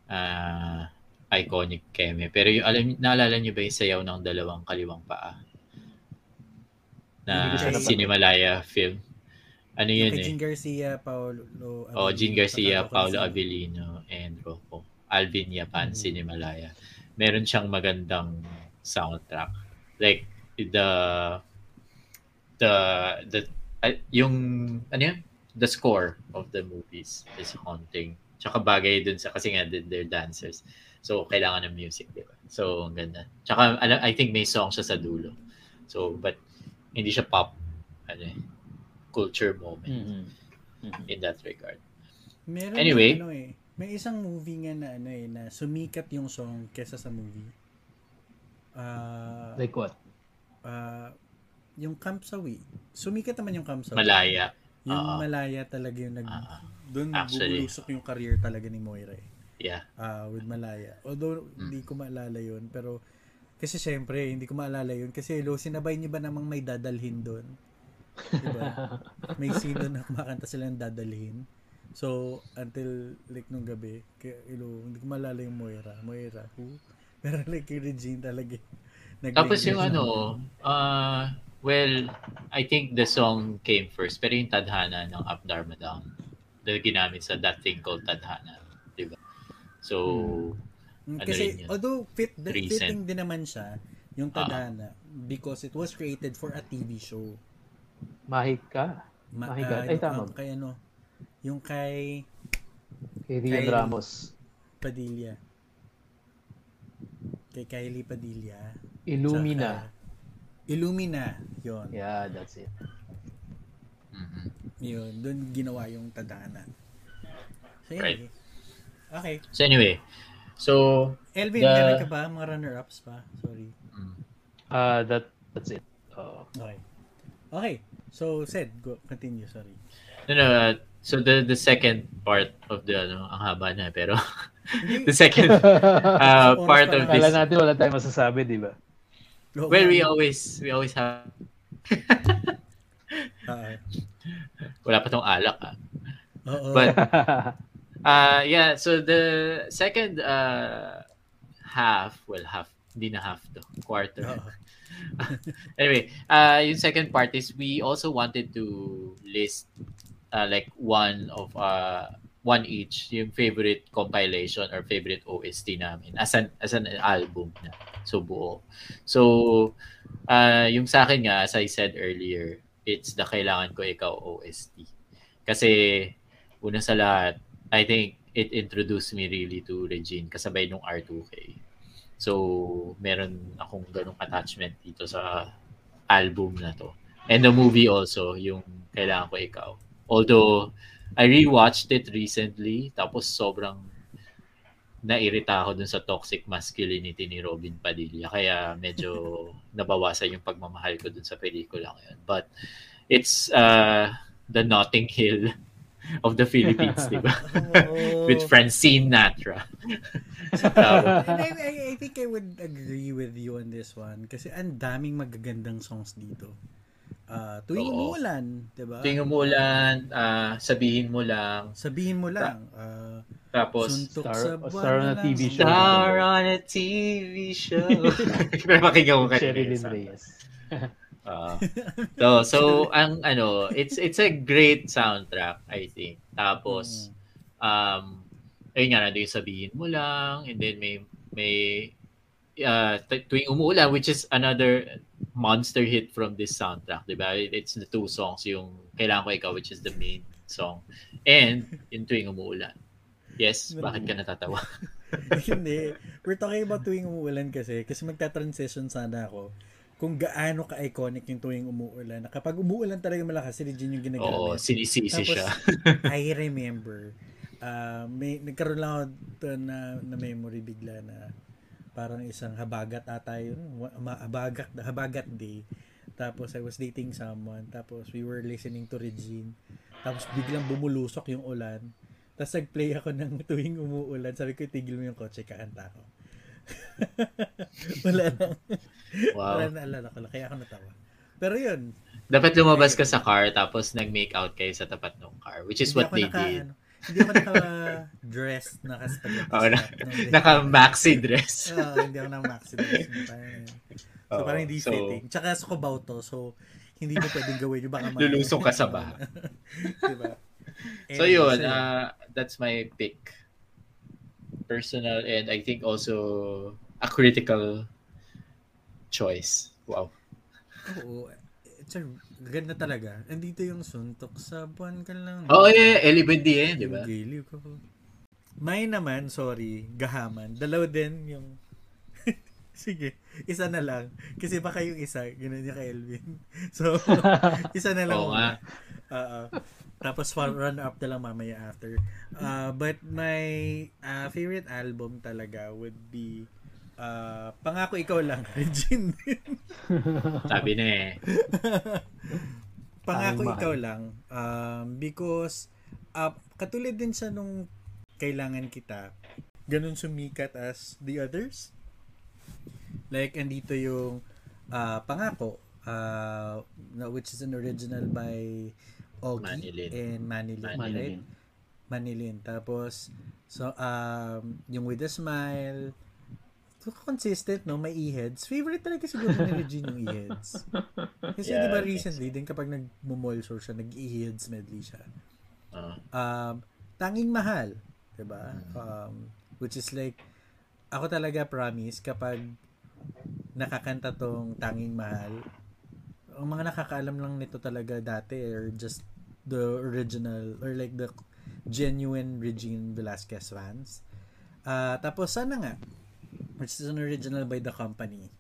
ah iconic keme. Pero yung, alam, naalala niyo ba yung sayaw ng dalawang kaliwang paa? Na. Cinemalaya film. Ano yun Kay eh? Jean Garcia, Paolo Oh, Jean Garcia, Paolo. Avellino, and Rocco. Alvin Yapan, Mhm. Cinemalaya. Meron siyang magandang soundtrack. Like, the, the, the, uh, yung, ano yun? The score of the movies is haunting. Tsaka bagay dun sa, kasi nga, they're dancers. So, kailangan ng music, di ba? So, ang ganda. Tsaka, I think may song siya sa dulo. So, but, hindi siya pop, ano eh, culture moment Mhm. Mhm. in that regard. Meron Anyway. ano eh. May isang movie nga na ano eh, na sumikat yung song kesa sa movie. Ah, Like what? ah, yung Camp Sawi. Sumikat naman yung Camp Sawi. Malaya. Yung Oo. Malaya talaga yung nag... Doon bubulusok yung career talaga ni Moira eh. yeah. Ah, with Malaya. Although, Mm. hindi ko maalala yun. Pero, kasi syempre, hindi ko maalala yun. Kasi, lo, sinabay niyo ba namang may dadalhin doon? Diba? may scene doon na kumakanta sila ng dadalhin. So, until like nung gabi, kaya, ilo, hindi ko maalala yung Moira. Moira, who? Pero like yung Regine talaga. nag- Tapos yung ano, uh, well, I think the song came first, pero yung tadhana ng Up Dharma Down, na ginamit sa That Thing Called Tadhana. Diba? So, Mm, ano Kasi, although fit, Recent. fitting din naman siya, yung Ah. Tadhana, because it was created for a TV show. Mahit ka. Ma- God. ah, Ay, yung- tama. ang kay ano, yung kay Kay Rian Kay- Ramos. Padilla. Kay Kylie Padilla. Illumina. Saka- Illumina. Yun. Yeah, that's it. mhm. Yun. Doon ginawa yung tadhana. So, yun. Right. Okay. so anyway, so, Elvin, The- meron ka ba? Mga runner-ups pa? Sorry. mm, Uh, that that's it. Uh, Okay. Okay. So, said, go, continue. Sorry. no, no, uh, so the the second part of the, ano, ang haba na, pero the second uh, part pa of this, natin wala tayong masasabi, di ba? well, we always, we always have, Ah, wala pa tong alak, ah. Oo. But, Uh, yeah, so the second uh, half, well, half, hindi na half to, quarter. Oo. anyway, uh, yung second part is we also wanted to list uh, like one of uh, one each yung favorite compilation or favorite OST namin as an as an album na so buo. So uh, yung sa akin nga as I said earlier, it's the kailangan ko ikaw OST. Kasi una sa lahat, I think it introduced me really to Regine kasabay nung R2K. So, meron akong ganong attachment dito sa album na to. And the movie also, yung Kailangan Ko Ikaw. Although, I rewatched it recently, tapos sobrang nairita ako dun sa toxic masculinity ni Robin Padilla. Kaya medyo nabawasan yung pagmamahal ko dun sa pelikula yun. But, it's uh, the Notting Hill of the Philippines, di ba? Oo. With Francine Natra. I, I, I think I would agree with you on this one kasi ang daming magagandang songs dito. Ah, tuwing Oo. umuulan, 'di ba? Tuwing umulan, ah, sabihin mo lang. Sabihin mo lang, ah, Tapos, suntok Star- sa buwan star on na a. TV show. Star on a TV show. Pero pakinggan mo kanina. Sherilyn Reyes. Ah. so, so ang ano, it's it's a great soundtrack, I think. Tapos um ayun nga nandun yung sabihin mo lang and then may may uh, tuwing umuulan which is another monster hit from this soundtrack, 'di ba? It's the two songs yung Kailangan ko ikaw which is the main song and yung tuwing umuulan. Yes, bakit ka natatawa? Hindi. We're talking about tuwing umuulan kasi. Kasi magta-transition sana ako kung gaano ka-iconic yung tuwing umuulan. Na kapag umuulan talaga malakas, si Regine yung ginagamit. Oo, sinisisi siya. I remember, uh, may, nagkaroon lang ako na, na memory bigla na parang isang habagat ata yun. Habagat, habagat day. Tapos I was dating someone. Tapos we were listening to Regine. Tapos biglang bumulusok yung ulan. Tapos nag-play ako ng tuwing umuulan. Sabi ko, tigil mo yung kotse, kakanta ako. wala na. Wow. Wala na alala ko lang. Kaya ako natawa. Pero yun. Dapat lumabas ka sa car tapos nag-make out kayo sa tapat ng car, which is hindi what they naka, did. Ano, hindi ako naka-dress, naka-spaghetti Oo, na-. Naka-maxi dress. Oo, hindi ako naka-maxi dress. So, Oo, parang hindi so, fitting. Tsaka sa kubaw to, so hindi mo pwedeng gawin yung baka ma- Lulusong ka sa baha. diba? So And, yun, so, uh, that's my pick. Personal and I think also a critical choice. Wow. Oo. It's a, ganda talaga. Andito yung suntok sa buwan ka lang. Oh, yeah, Ellie Bundy eh, di ba? Giliw ko. May naman, sorry, gahaman. Dalaw din yung... Sige, isa na lang. Kasi baka yung isa, ganun yung kay Elvin. So, isa na lang. Oo nga. Oo. Tapos for run up na lang mamaya after. Uh, but my uh, favorite album talaga would be uh, Pangako Ikaw Lang, Regine. Sabi na eh. Pangako Tanging Ikaw Lang. Um, because uh, katulad din sa nung Kailangan Kita, ganun sumikat as the others. Like, andito yung uh, Pangako, uh, which is an original by Ogie Manilin. and Manilin. right? Manilin. Manilin. Tapos, so, um, yung With a Smile, so, consistent, no? May e-heads. Favorite talaga siguro ni Regine yung e-heads. Kasi Yeah, di ba recently, din kapag nag-mall show siya, nag-e-heads medley siya. Uh, Um, Tanging Mahal, di ba? Mm. Um, which is like, ako talaga promise, kapag nakakanta tong Tanging Mahal, ang mga nakakaalam lang nito talaga dati or just the original or like the genuine Regine Velasquez fans. Ah, tapos sana nga, which is an original by the company,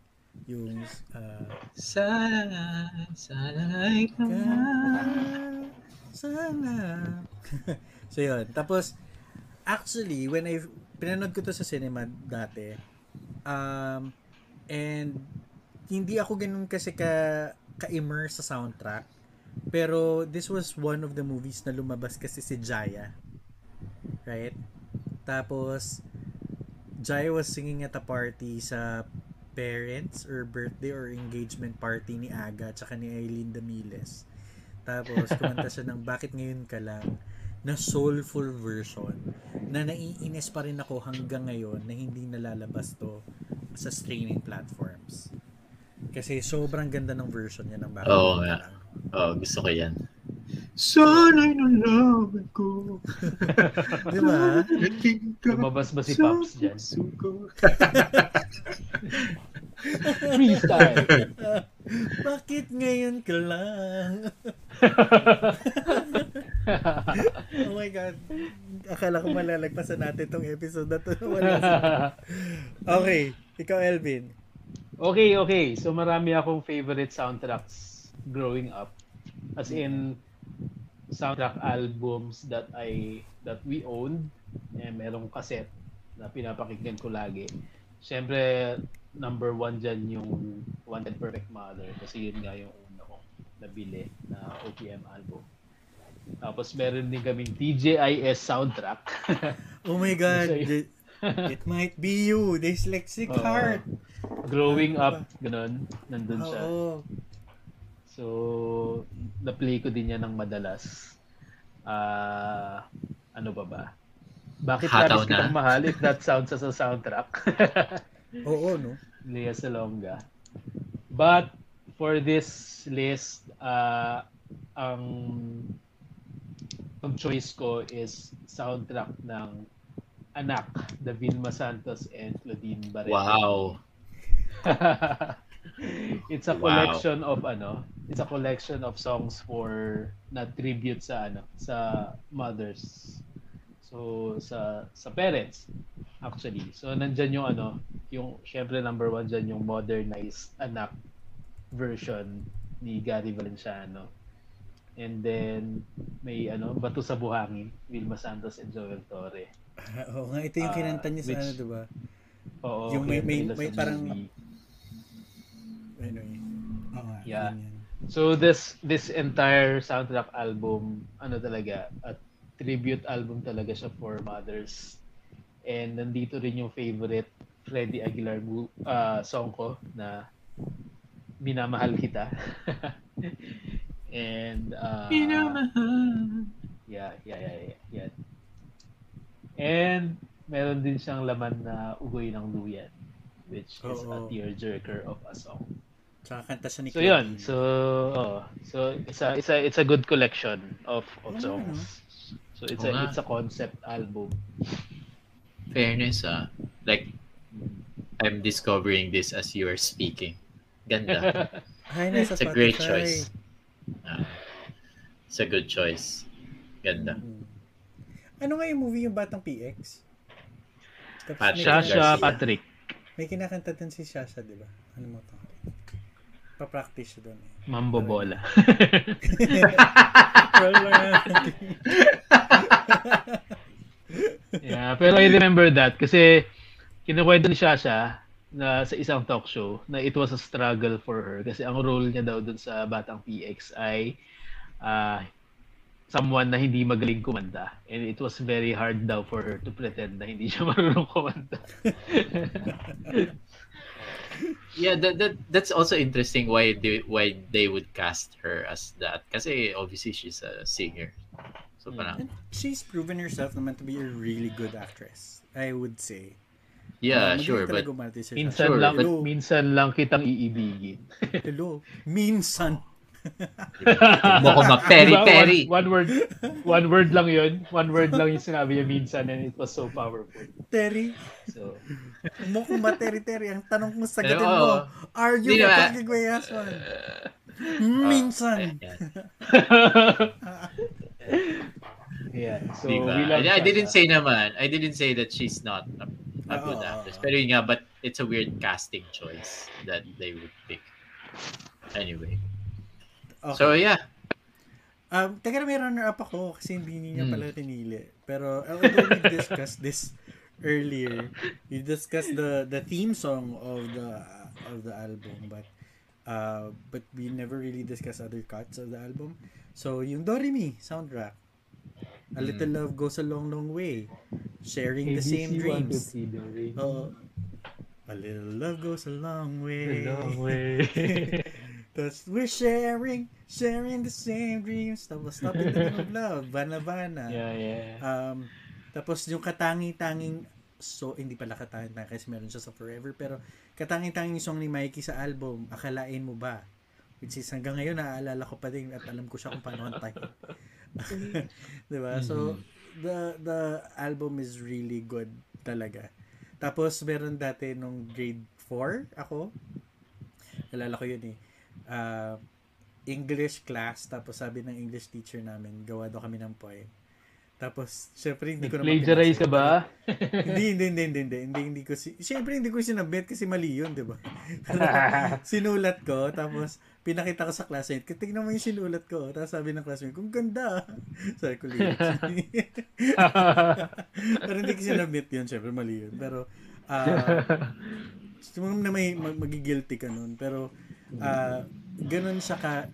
yung uh, sana, sana ikaw ka, na. sana. so yun. Tapos, actually, when I, pinanood ko to sa cinema dati, um, and hindi ako ganun kasi ka, ka-immerse sa soundtrack. Pero, this was one of the movies na lumabas kasi si Jaya. Right? Tapos, Jaya was singing at a party sa parents or birthday or engagement party ni Aga tsaka ni Aileen Damiles. Tapos, kumanta siya ng Bakit Ngayon Ka Lang na soulful version na naiinis pa rin ako hanggang ngayon na hindi nalalabas to sa streaming platforms. Kasi sobrang ganda ng version niya ng Bakit Oo Ka nga. Lang. Oh, gusto ko yan. Sana'y nalaman ko. Di ba? Lumabas ba si Pops dyan? Freestyle! Bakit ngayon ka lang? oh my God. Akala ko malalagpasan natin tong episode na to. Wala Okay. Ikaw, Elvin. Okay, okay. So marami akong favorite soundtracks growing up. As in, soundtrack albums that I that we owned. Eh, merong cassette na pinapakinggan ko lagi. Siyempre, number one dyan yung Wanted Perfect Mother kasi yun nga yung una kong nabili na OPM album. Tapos meron din kaming TJIS soundtrack. Oh my God. It, might be you. Dyslexic Oo. heart. Growing up, ganun, nandun siya. Oo. So, na-play ko din yan ng madalas. Ah, ano ba ba? Bakit Hataw Travis na. kitang mahal if that sounds as a soundtrack? Oo, no? Lea Salonga. But for this list, uh, ang ang choice ko is soundtrack ng Anak, the Vilma Santos and Claudine Barreto. Wow. it's a Wow. collection of ano, it's a collection of songs for na tribute sa ano, sa mothers. So sa sa parents actually. So nandiyan yung ano, yung syempre number one diyan yung modernized anak version ni Gary Valenciano. And then may ano, Bato sa Buhangin, Vilma Santos and Joel Torre. Ah, Oo nga, ito yung Ah, kinanta niya sa which- ano, diba? Oo, Yung may- may- sa may parang- movie. Anyway. Oo nga, Yeah. yun yan. So this this entire soundtrack album ano talaga at tribute album talaga siya for mothers. And nandito rin yung favorite Freddie Aguilar uh, song ko na Minamahal Kita. And uh, Minamahal. Yeah, yeah, yeah, yeah, yeah. And meron din siyang laman na Ugoy ng Luyan which is a Oo. tearjerker of a song. Tsaka kanta siya ni So yun, so oh, so it's a it's a it's a good collection of of Oo, songs. So it's Oo a nga. it's a concept album. Fairness, ah. Like, I'm discovering this as you are speaking. Ganda. Ay, nasa It's a great Spotify. choice. Ah, it's a good choice. Ganda. Mm. Ano nga yung movie yung Batang PX? Tapos Patrick Shasha. Patrick. May kinakanta din si Shasha, di ba? Ano mo to? Pa-practice siya doon eh. Mambo Bola. yeah, pero I remember that kasi kinukwento ni Shasha na sa isang talk show na it was a struggle for her kasi ang role niya daw dun sa Batang PX ay ah, someone na hindi magaling kumanta and it was very hard daw for her to pretend na hindi siya marunong kumanta. Yeah, that, that that's also interesting why they why they would cast her as that. Kasi obviously she's a singer. So parang And she's proven herself naman to be a really good actress. I would say. yeah, Uh, sure, but minsan Sure, lang but- minsan lang kitang iibigin. Hello. Minsan. Mo ko ma-peri Diba? peri. One, one word one word lang 'yun. One word lang yung sinabi niya minsan and it was so powerful. Terry. So Mo kung ba Terry? Ang tanong kong sagutin mo. Are you a Guayason? Uh, Minsan. yeah. So Diba? we love I, I didn't say naman, I didn't say that she's not a, a good Oo. actress. Pero yun nga, but it's a weird casting choice that they would pick. Anyway. Okay. So yeah. Um, teka na may runner-up ako kasi hindi niya Hmm. pala pinili. Pero although we discussed this earlier, we discussed the the theme song of the of the album, but uh, but we never really discussed other cuts of the album. So yung Doremi soundtrack, A Little Hmm. Love Goes a Long Long Way, Sharing the Same Dreams. Oo. a little love goes a long way. way. Tapos, we're sharing, sharing the same dreams. Tapos, stop in the name of love. Bana Bana. yeah, yeah. Um, tapos, yung katangi-tanging, so, hindi pala katangi-tanging kasi meron siya sa Forever, pero katangi-tanging song ni Mikey sa album, Akalain Mo Ba? Which is, hanggang ngayon, naaalala ko pa din at alam ko siya kung paano kantahin. diba? So, the the album is really good talaga. Tapos, meron dati nung grade 4 ako. Alala ko yun eh. Ah, English class. Tapos sabi ng English teacher namin, gawa daw kami ng poem. Tapos, syempre, hindi ko naman Plagiarize ka ba? hindi, hindi, hindi, hindi, hindi, hindi, hindi ko si, syempre, hindi ko sinabit kasi mali yun, di ba? sinulat ko, tapos, pinakita ko sa classmate, tingnan mo yung sinulat ko. Tapos sabi ng classmate, kung ganda. Sabi ko. Pero hindi ko sinabit yun, syempre, mali yun. Pero, ah, uh, na may mag- magigilty ka nun. Pero, ah, ganun siya ka,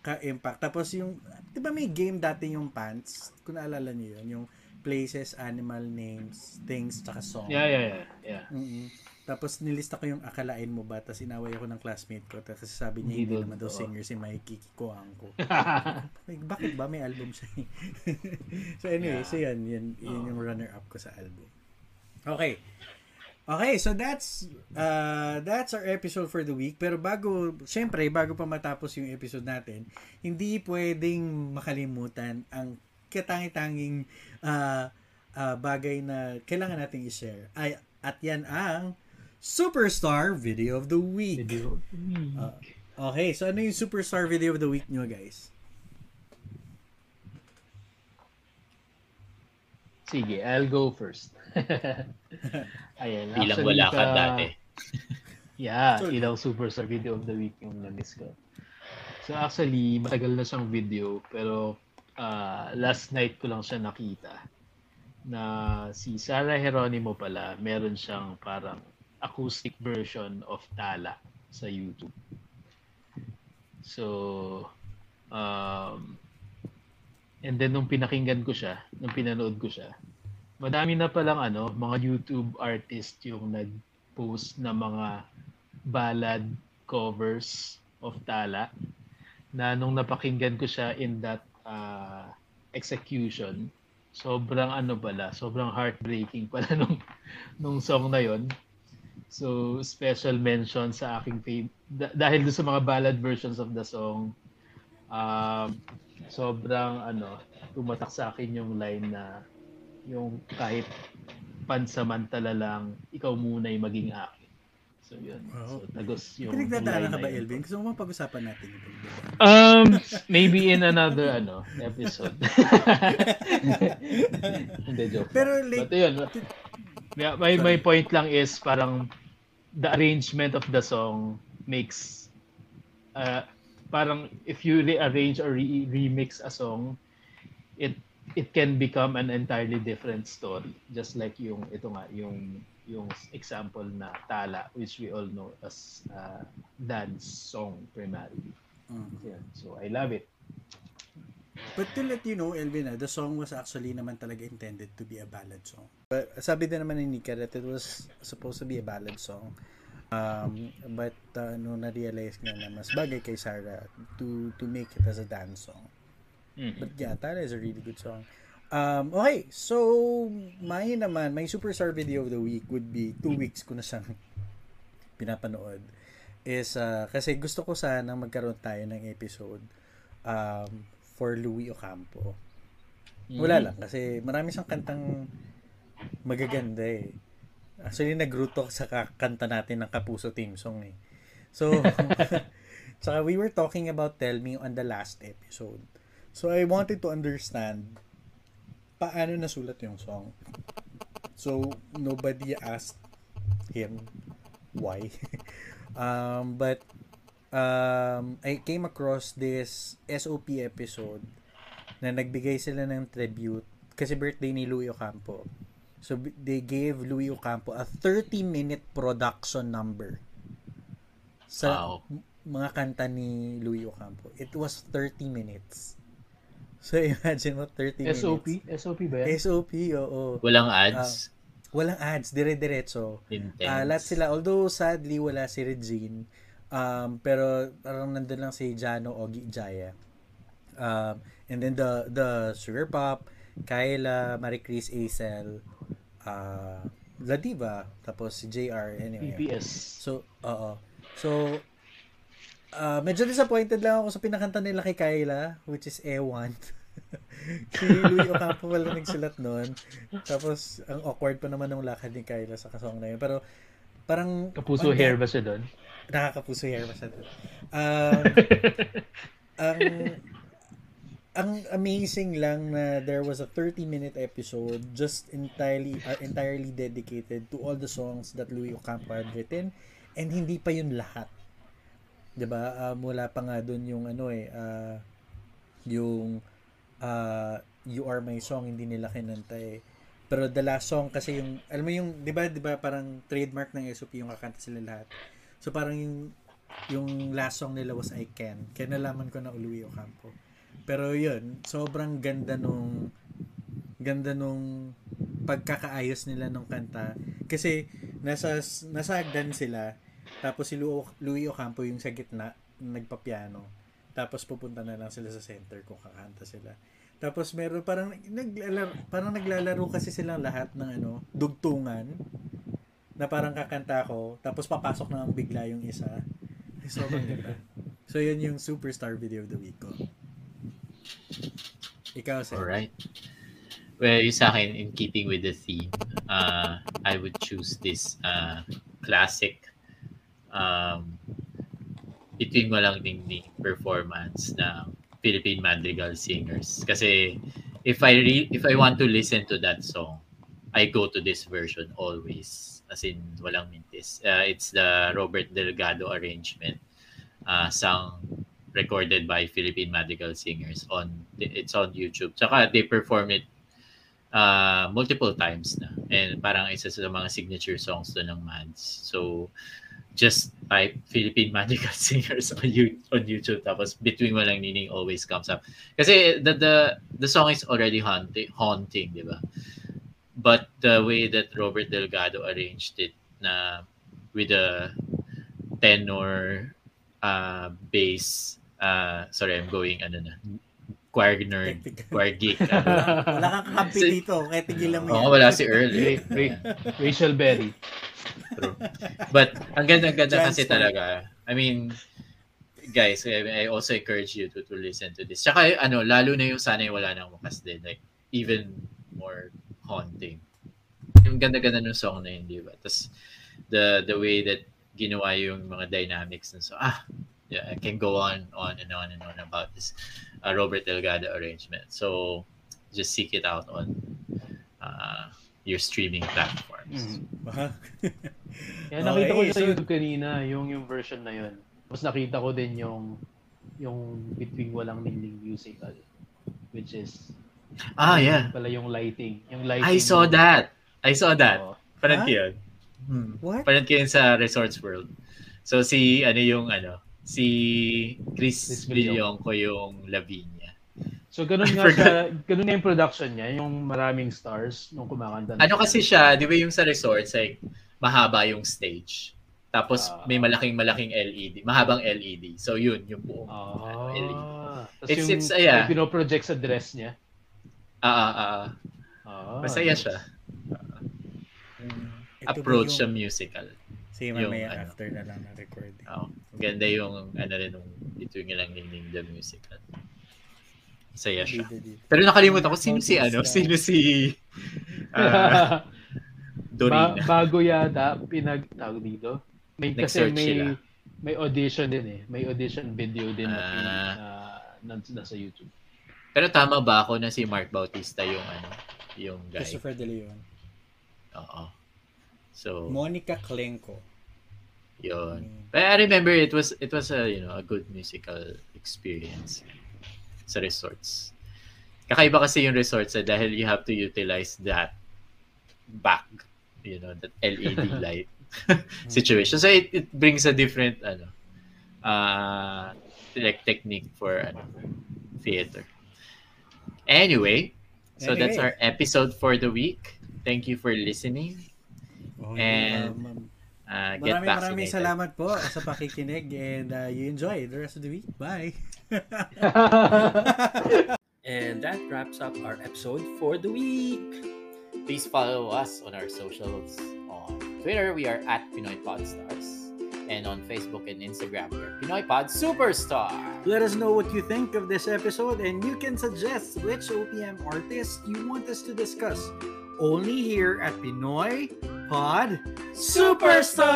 ka-impact. Tapos yung, di ba may game dati yung pants? Kung naalala niyo yun, yung places, animal names, things, tsaka song. yeah, yeah, yeah. yeah. mm Tapos nilista ko yung akalain mo ba, tapos inaway ako ng classmate ko, tapos sabi niya hindi Hindi naman daw singer si Mikey Kikuang ko. like, bakit ba may album siya? eh? so anyway, Yeah. so yan, yan, yan yung runner-up ko sa album. Okay. Okay, so that's uh, that's our episode for the week. Pero bago, syempre, bago pa matapos yung episode natin, hindi pwedeng makalimutan ang katangi-tanging uh, uh, bagay na kailangan nating i-share. Ay, at yan ang Superstar Video of the Week. Video. Uh, okay, so ano yung Superstar Video of the Week nyo, guys? Sige, I'll go first. Ayan. Bilang wala ka dati. Yeah, Sorry. ilang superstar video of the week yung na-miss ko. So actually, matagal na siyang video, pero ah, last night ko lang siya nakita na si Sarah Geronimo pala, meron siyang parang acoustic version of Tala sa YouTube. So, um, And then nung pinakinggan ko siya, nung pinanood ko siya, madami na palang ano, mga YouTube artist yung nag-post na mga ballad covers of Tala na nung napakinggan ko siya in that uh, execution, sobrang ano pala, sobrang heartbreaking pala nung, nung song na yon. So, special mention sa aking fav- da- dahil doon sa mga ballad versions of the song, um, sobrang ano, tumatak sa akin yung line na yung kahit pansamantala lang, ikaw muna yung maging akin. So, yun. Wow. So, tagos yung Pinagdadaanan ka ba, yun. Elvin? Gusto mo bang pag-usapan natin ito? Um, maybe in another ano episode. Hindi joke. Pero like, But yun, yeah, my my point lang is parang the arrangement of the song makes uh, parang if you rearrange or re- remix a song, it it can become an entirely different story. Just like yung ito nga yung yung example na Tala which we all know as uh, dance song primarily. mm. Yeah. So I love it. But to let you know, Elvin, the song was actually naman talaga intended to be a ballad song. But sabi din naman ni Nika that it was supposed to be a ballad song. Um, but uh, no na-realize niya na mas bagay kay Sarah to to make it as a dance song. But yeah, Tara is a really good song. Um, okay, so my naman, my superstar video of the week would be two weeks ko na siyang pinapanood. Is, uh, kasi gusto ko sana magkaroon tayo ng episode um, for Louis Ocampo. Wala lang, kasi marami siyang kantang magaganda eh. Actually, nag-root ako sa kakanta natin ng Kapuso Team Song eh. So, tsaka we were talking about Tell Me on the last episode. So, I wanted to understand paano nasulat yung song. So, nobody asked him why. um, but, um, I came across this SOP episode na nagbigay sila ng tribute kasi birthday ni Louis Ocampo. So, they gave Louis Ocampo a 30-minute production number sa Wow. mga kanta ni Louis Ocampo. It was 30 minutes. So, imagine mo, 30 SOP? minutes. SOP ba yan? SOP, oo. Walang ads. Walang ads, dire-diretso. Intense. Ah, lahat sila, although sadly wala si Regine, um, pero parang nandun lang si Jano Ogi Jaya. Um, and then the the Sugar Pop, Kyla, Marie Chris Acel, uh, La Diva, tapos si JR, anyway. PPS. So, oo. So, uh, medyo disappointed lang ako sa pinakanta nila kay Kyla, which is Ewan. si Louis Ocampo pala nagsulat nun. Tapos, ang awkward pa naman ng lakad ni Kyla sa kasong na yun. Pero, parang... Kapuso ang- hair ba siya doon? Nakakapuso hair ba siya doon? Um, ang ang amazing lang na there was a 30 minute episode just entirely uh, entirely dedicated to all the songs that Louis Ocampo had written and hindi pa yun lahat. 'Di ba? Uh, mula pa nga doon yung ano eh uh, yung uh, You Are My Song hindi nila kinanta eh. Pero the last song kasi yung alam mo yung 'di ba 'di ba parang trademark ng SOP yung kakanta sila lahat. So parang yung yung last song nila was I Can. Kaya nalaman ko na Louis Ocampo. Pero yun, sobrang ganda nung ganda nung pagkakaayos nila nung kanta. Kasi nasa nasa hagdan sila. Tapos si Lu- Louis Ocampo yung sa gitna nagpapiano. Tapos pupunta na lang sila sa center kung kakanta sila. Tapos meron parang naglalaro, parang naglalaro kasi silang lahat ng ano, dugtungan na parang kakanta ko tapos papasok na ang bigla yung isa. Sobrang ganda. So yun yung superstar video of the week ko. Ikaw, Seth. Alright. Well, yung sa akin, in keeping with the theme, uh, I would choose this uh, classic um, between mo lang ding ding performance ng Philippine Madrigal Singers. Kasi if I re- if I want to listen to that song, I go to this version always. As in, walang mintis. Uh, it's the Robert Delgado arrangement. Uh, song recorded by Philippine Madrigal Singers on it's on YouTube. Tsaka they perform it uh, multiple times na. And parang isa sa mga signature songs doon ng Mads. So just type Philippine Magical Singers on, you, on YouTube tapos Between Walang Nining always comes up. Kasi the the, the song is already haunting, haunting di ba? But the way that Robert Delgado arranged it na with a tenor uh, bass uh, sorry I'm going ano na choir nerd choir geek ano. Wala kang kampi dito. Kaya tigilan mo Oo, yan. wala si Earl eh. Ra- Ra- Rachel Berry. True. But ang ganda-ganda kasi talaga. I mean, guys, I, I also encourage you to, to listen to this. Tsaka ano, lalo na yung sana'y wala nang wakas din. Like, even more haunting. Yung ganda-ganda ng song na yun, di ba? Tapos, the, the way that ginawa yung mga dynamics ng so ah, yeah, I can go on, on and on and on about this uh, Robert Delgado arrangement. So, just seek it out on uh, your streaming platforms. Mm. Kaya nakita ko Okay, sa so- YouTube kanina, yung yung version na yun. Tapos nakita ko din yung yung Between Walang Ningning musical which is Ah, yeah. pala yung lighting. Yung lighting. I saw that. I saw that. Oo. Parang Huh? yun. Hmm. What? Parang yun sa Resorts World. So si ano yung ano, si Chris, Chris Villonco yung Lavinia. So ganun nga siya, ganun nga yung production niya, yung maraming stars nung kumakanta. na Ano kasi siya, di ba yung sa resorts, like, mahaba yung stage. Tapos Ah. may malaking malaking LED, mahabang LED. So yun, yung buong Ah. LED. Tapos It's- yung, it's, uh, yeah. yung pinoproject sa dress niya. Ah, ah, ah. Ah, Masaya siya. Ito ba Approach yung- sa musical. Sige, yung mamaya ano. after na lang na recording. Oh, ganda yung ano rin nung Between Lang Ningning the musical. Masaya siya. Pero nakalimutan ko sino si ano, sino si ah, ba- Dorina. bago yata pinag tawag dito. May kasi may sila. may audition din eh. May audition video din Ah. na, na, nasa YouTube. Pero tama ba ako na si Mark Bautista yung ano, yung guy? Christopher De Leon. Oo. So, Monica Klenko. yun. Mm. But I remember it was it was a, you know, a good musical experience sa resorts. Kakaiba kasi yung resorts eh, dahil you have to utilize that back, you know, that LED light situation. So it, it brings a different ano uh like technique for ano theater. Anyway, so that's Anyway. our episode for the week. Thank you for listening. Okay, And, um, Uh, get maraming maraming vaccinated. salamat po sa pakikinig and uh, you enjoy the rest of the week. Bye! And that wraps up our episode for the week. Please follow us on our socials. On Twitter, we are at Pinoy Podstars. And on Facebook and Instagram, we are Pinoy Pod Superstar. Let us know what you think of this episode and you can suggest which OPM artist you want us to discuss. Only here at Pinoy Pod Superstar!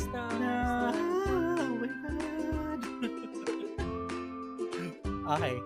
Oh my God. Okay.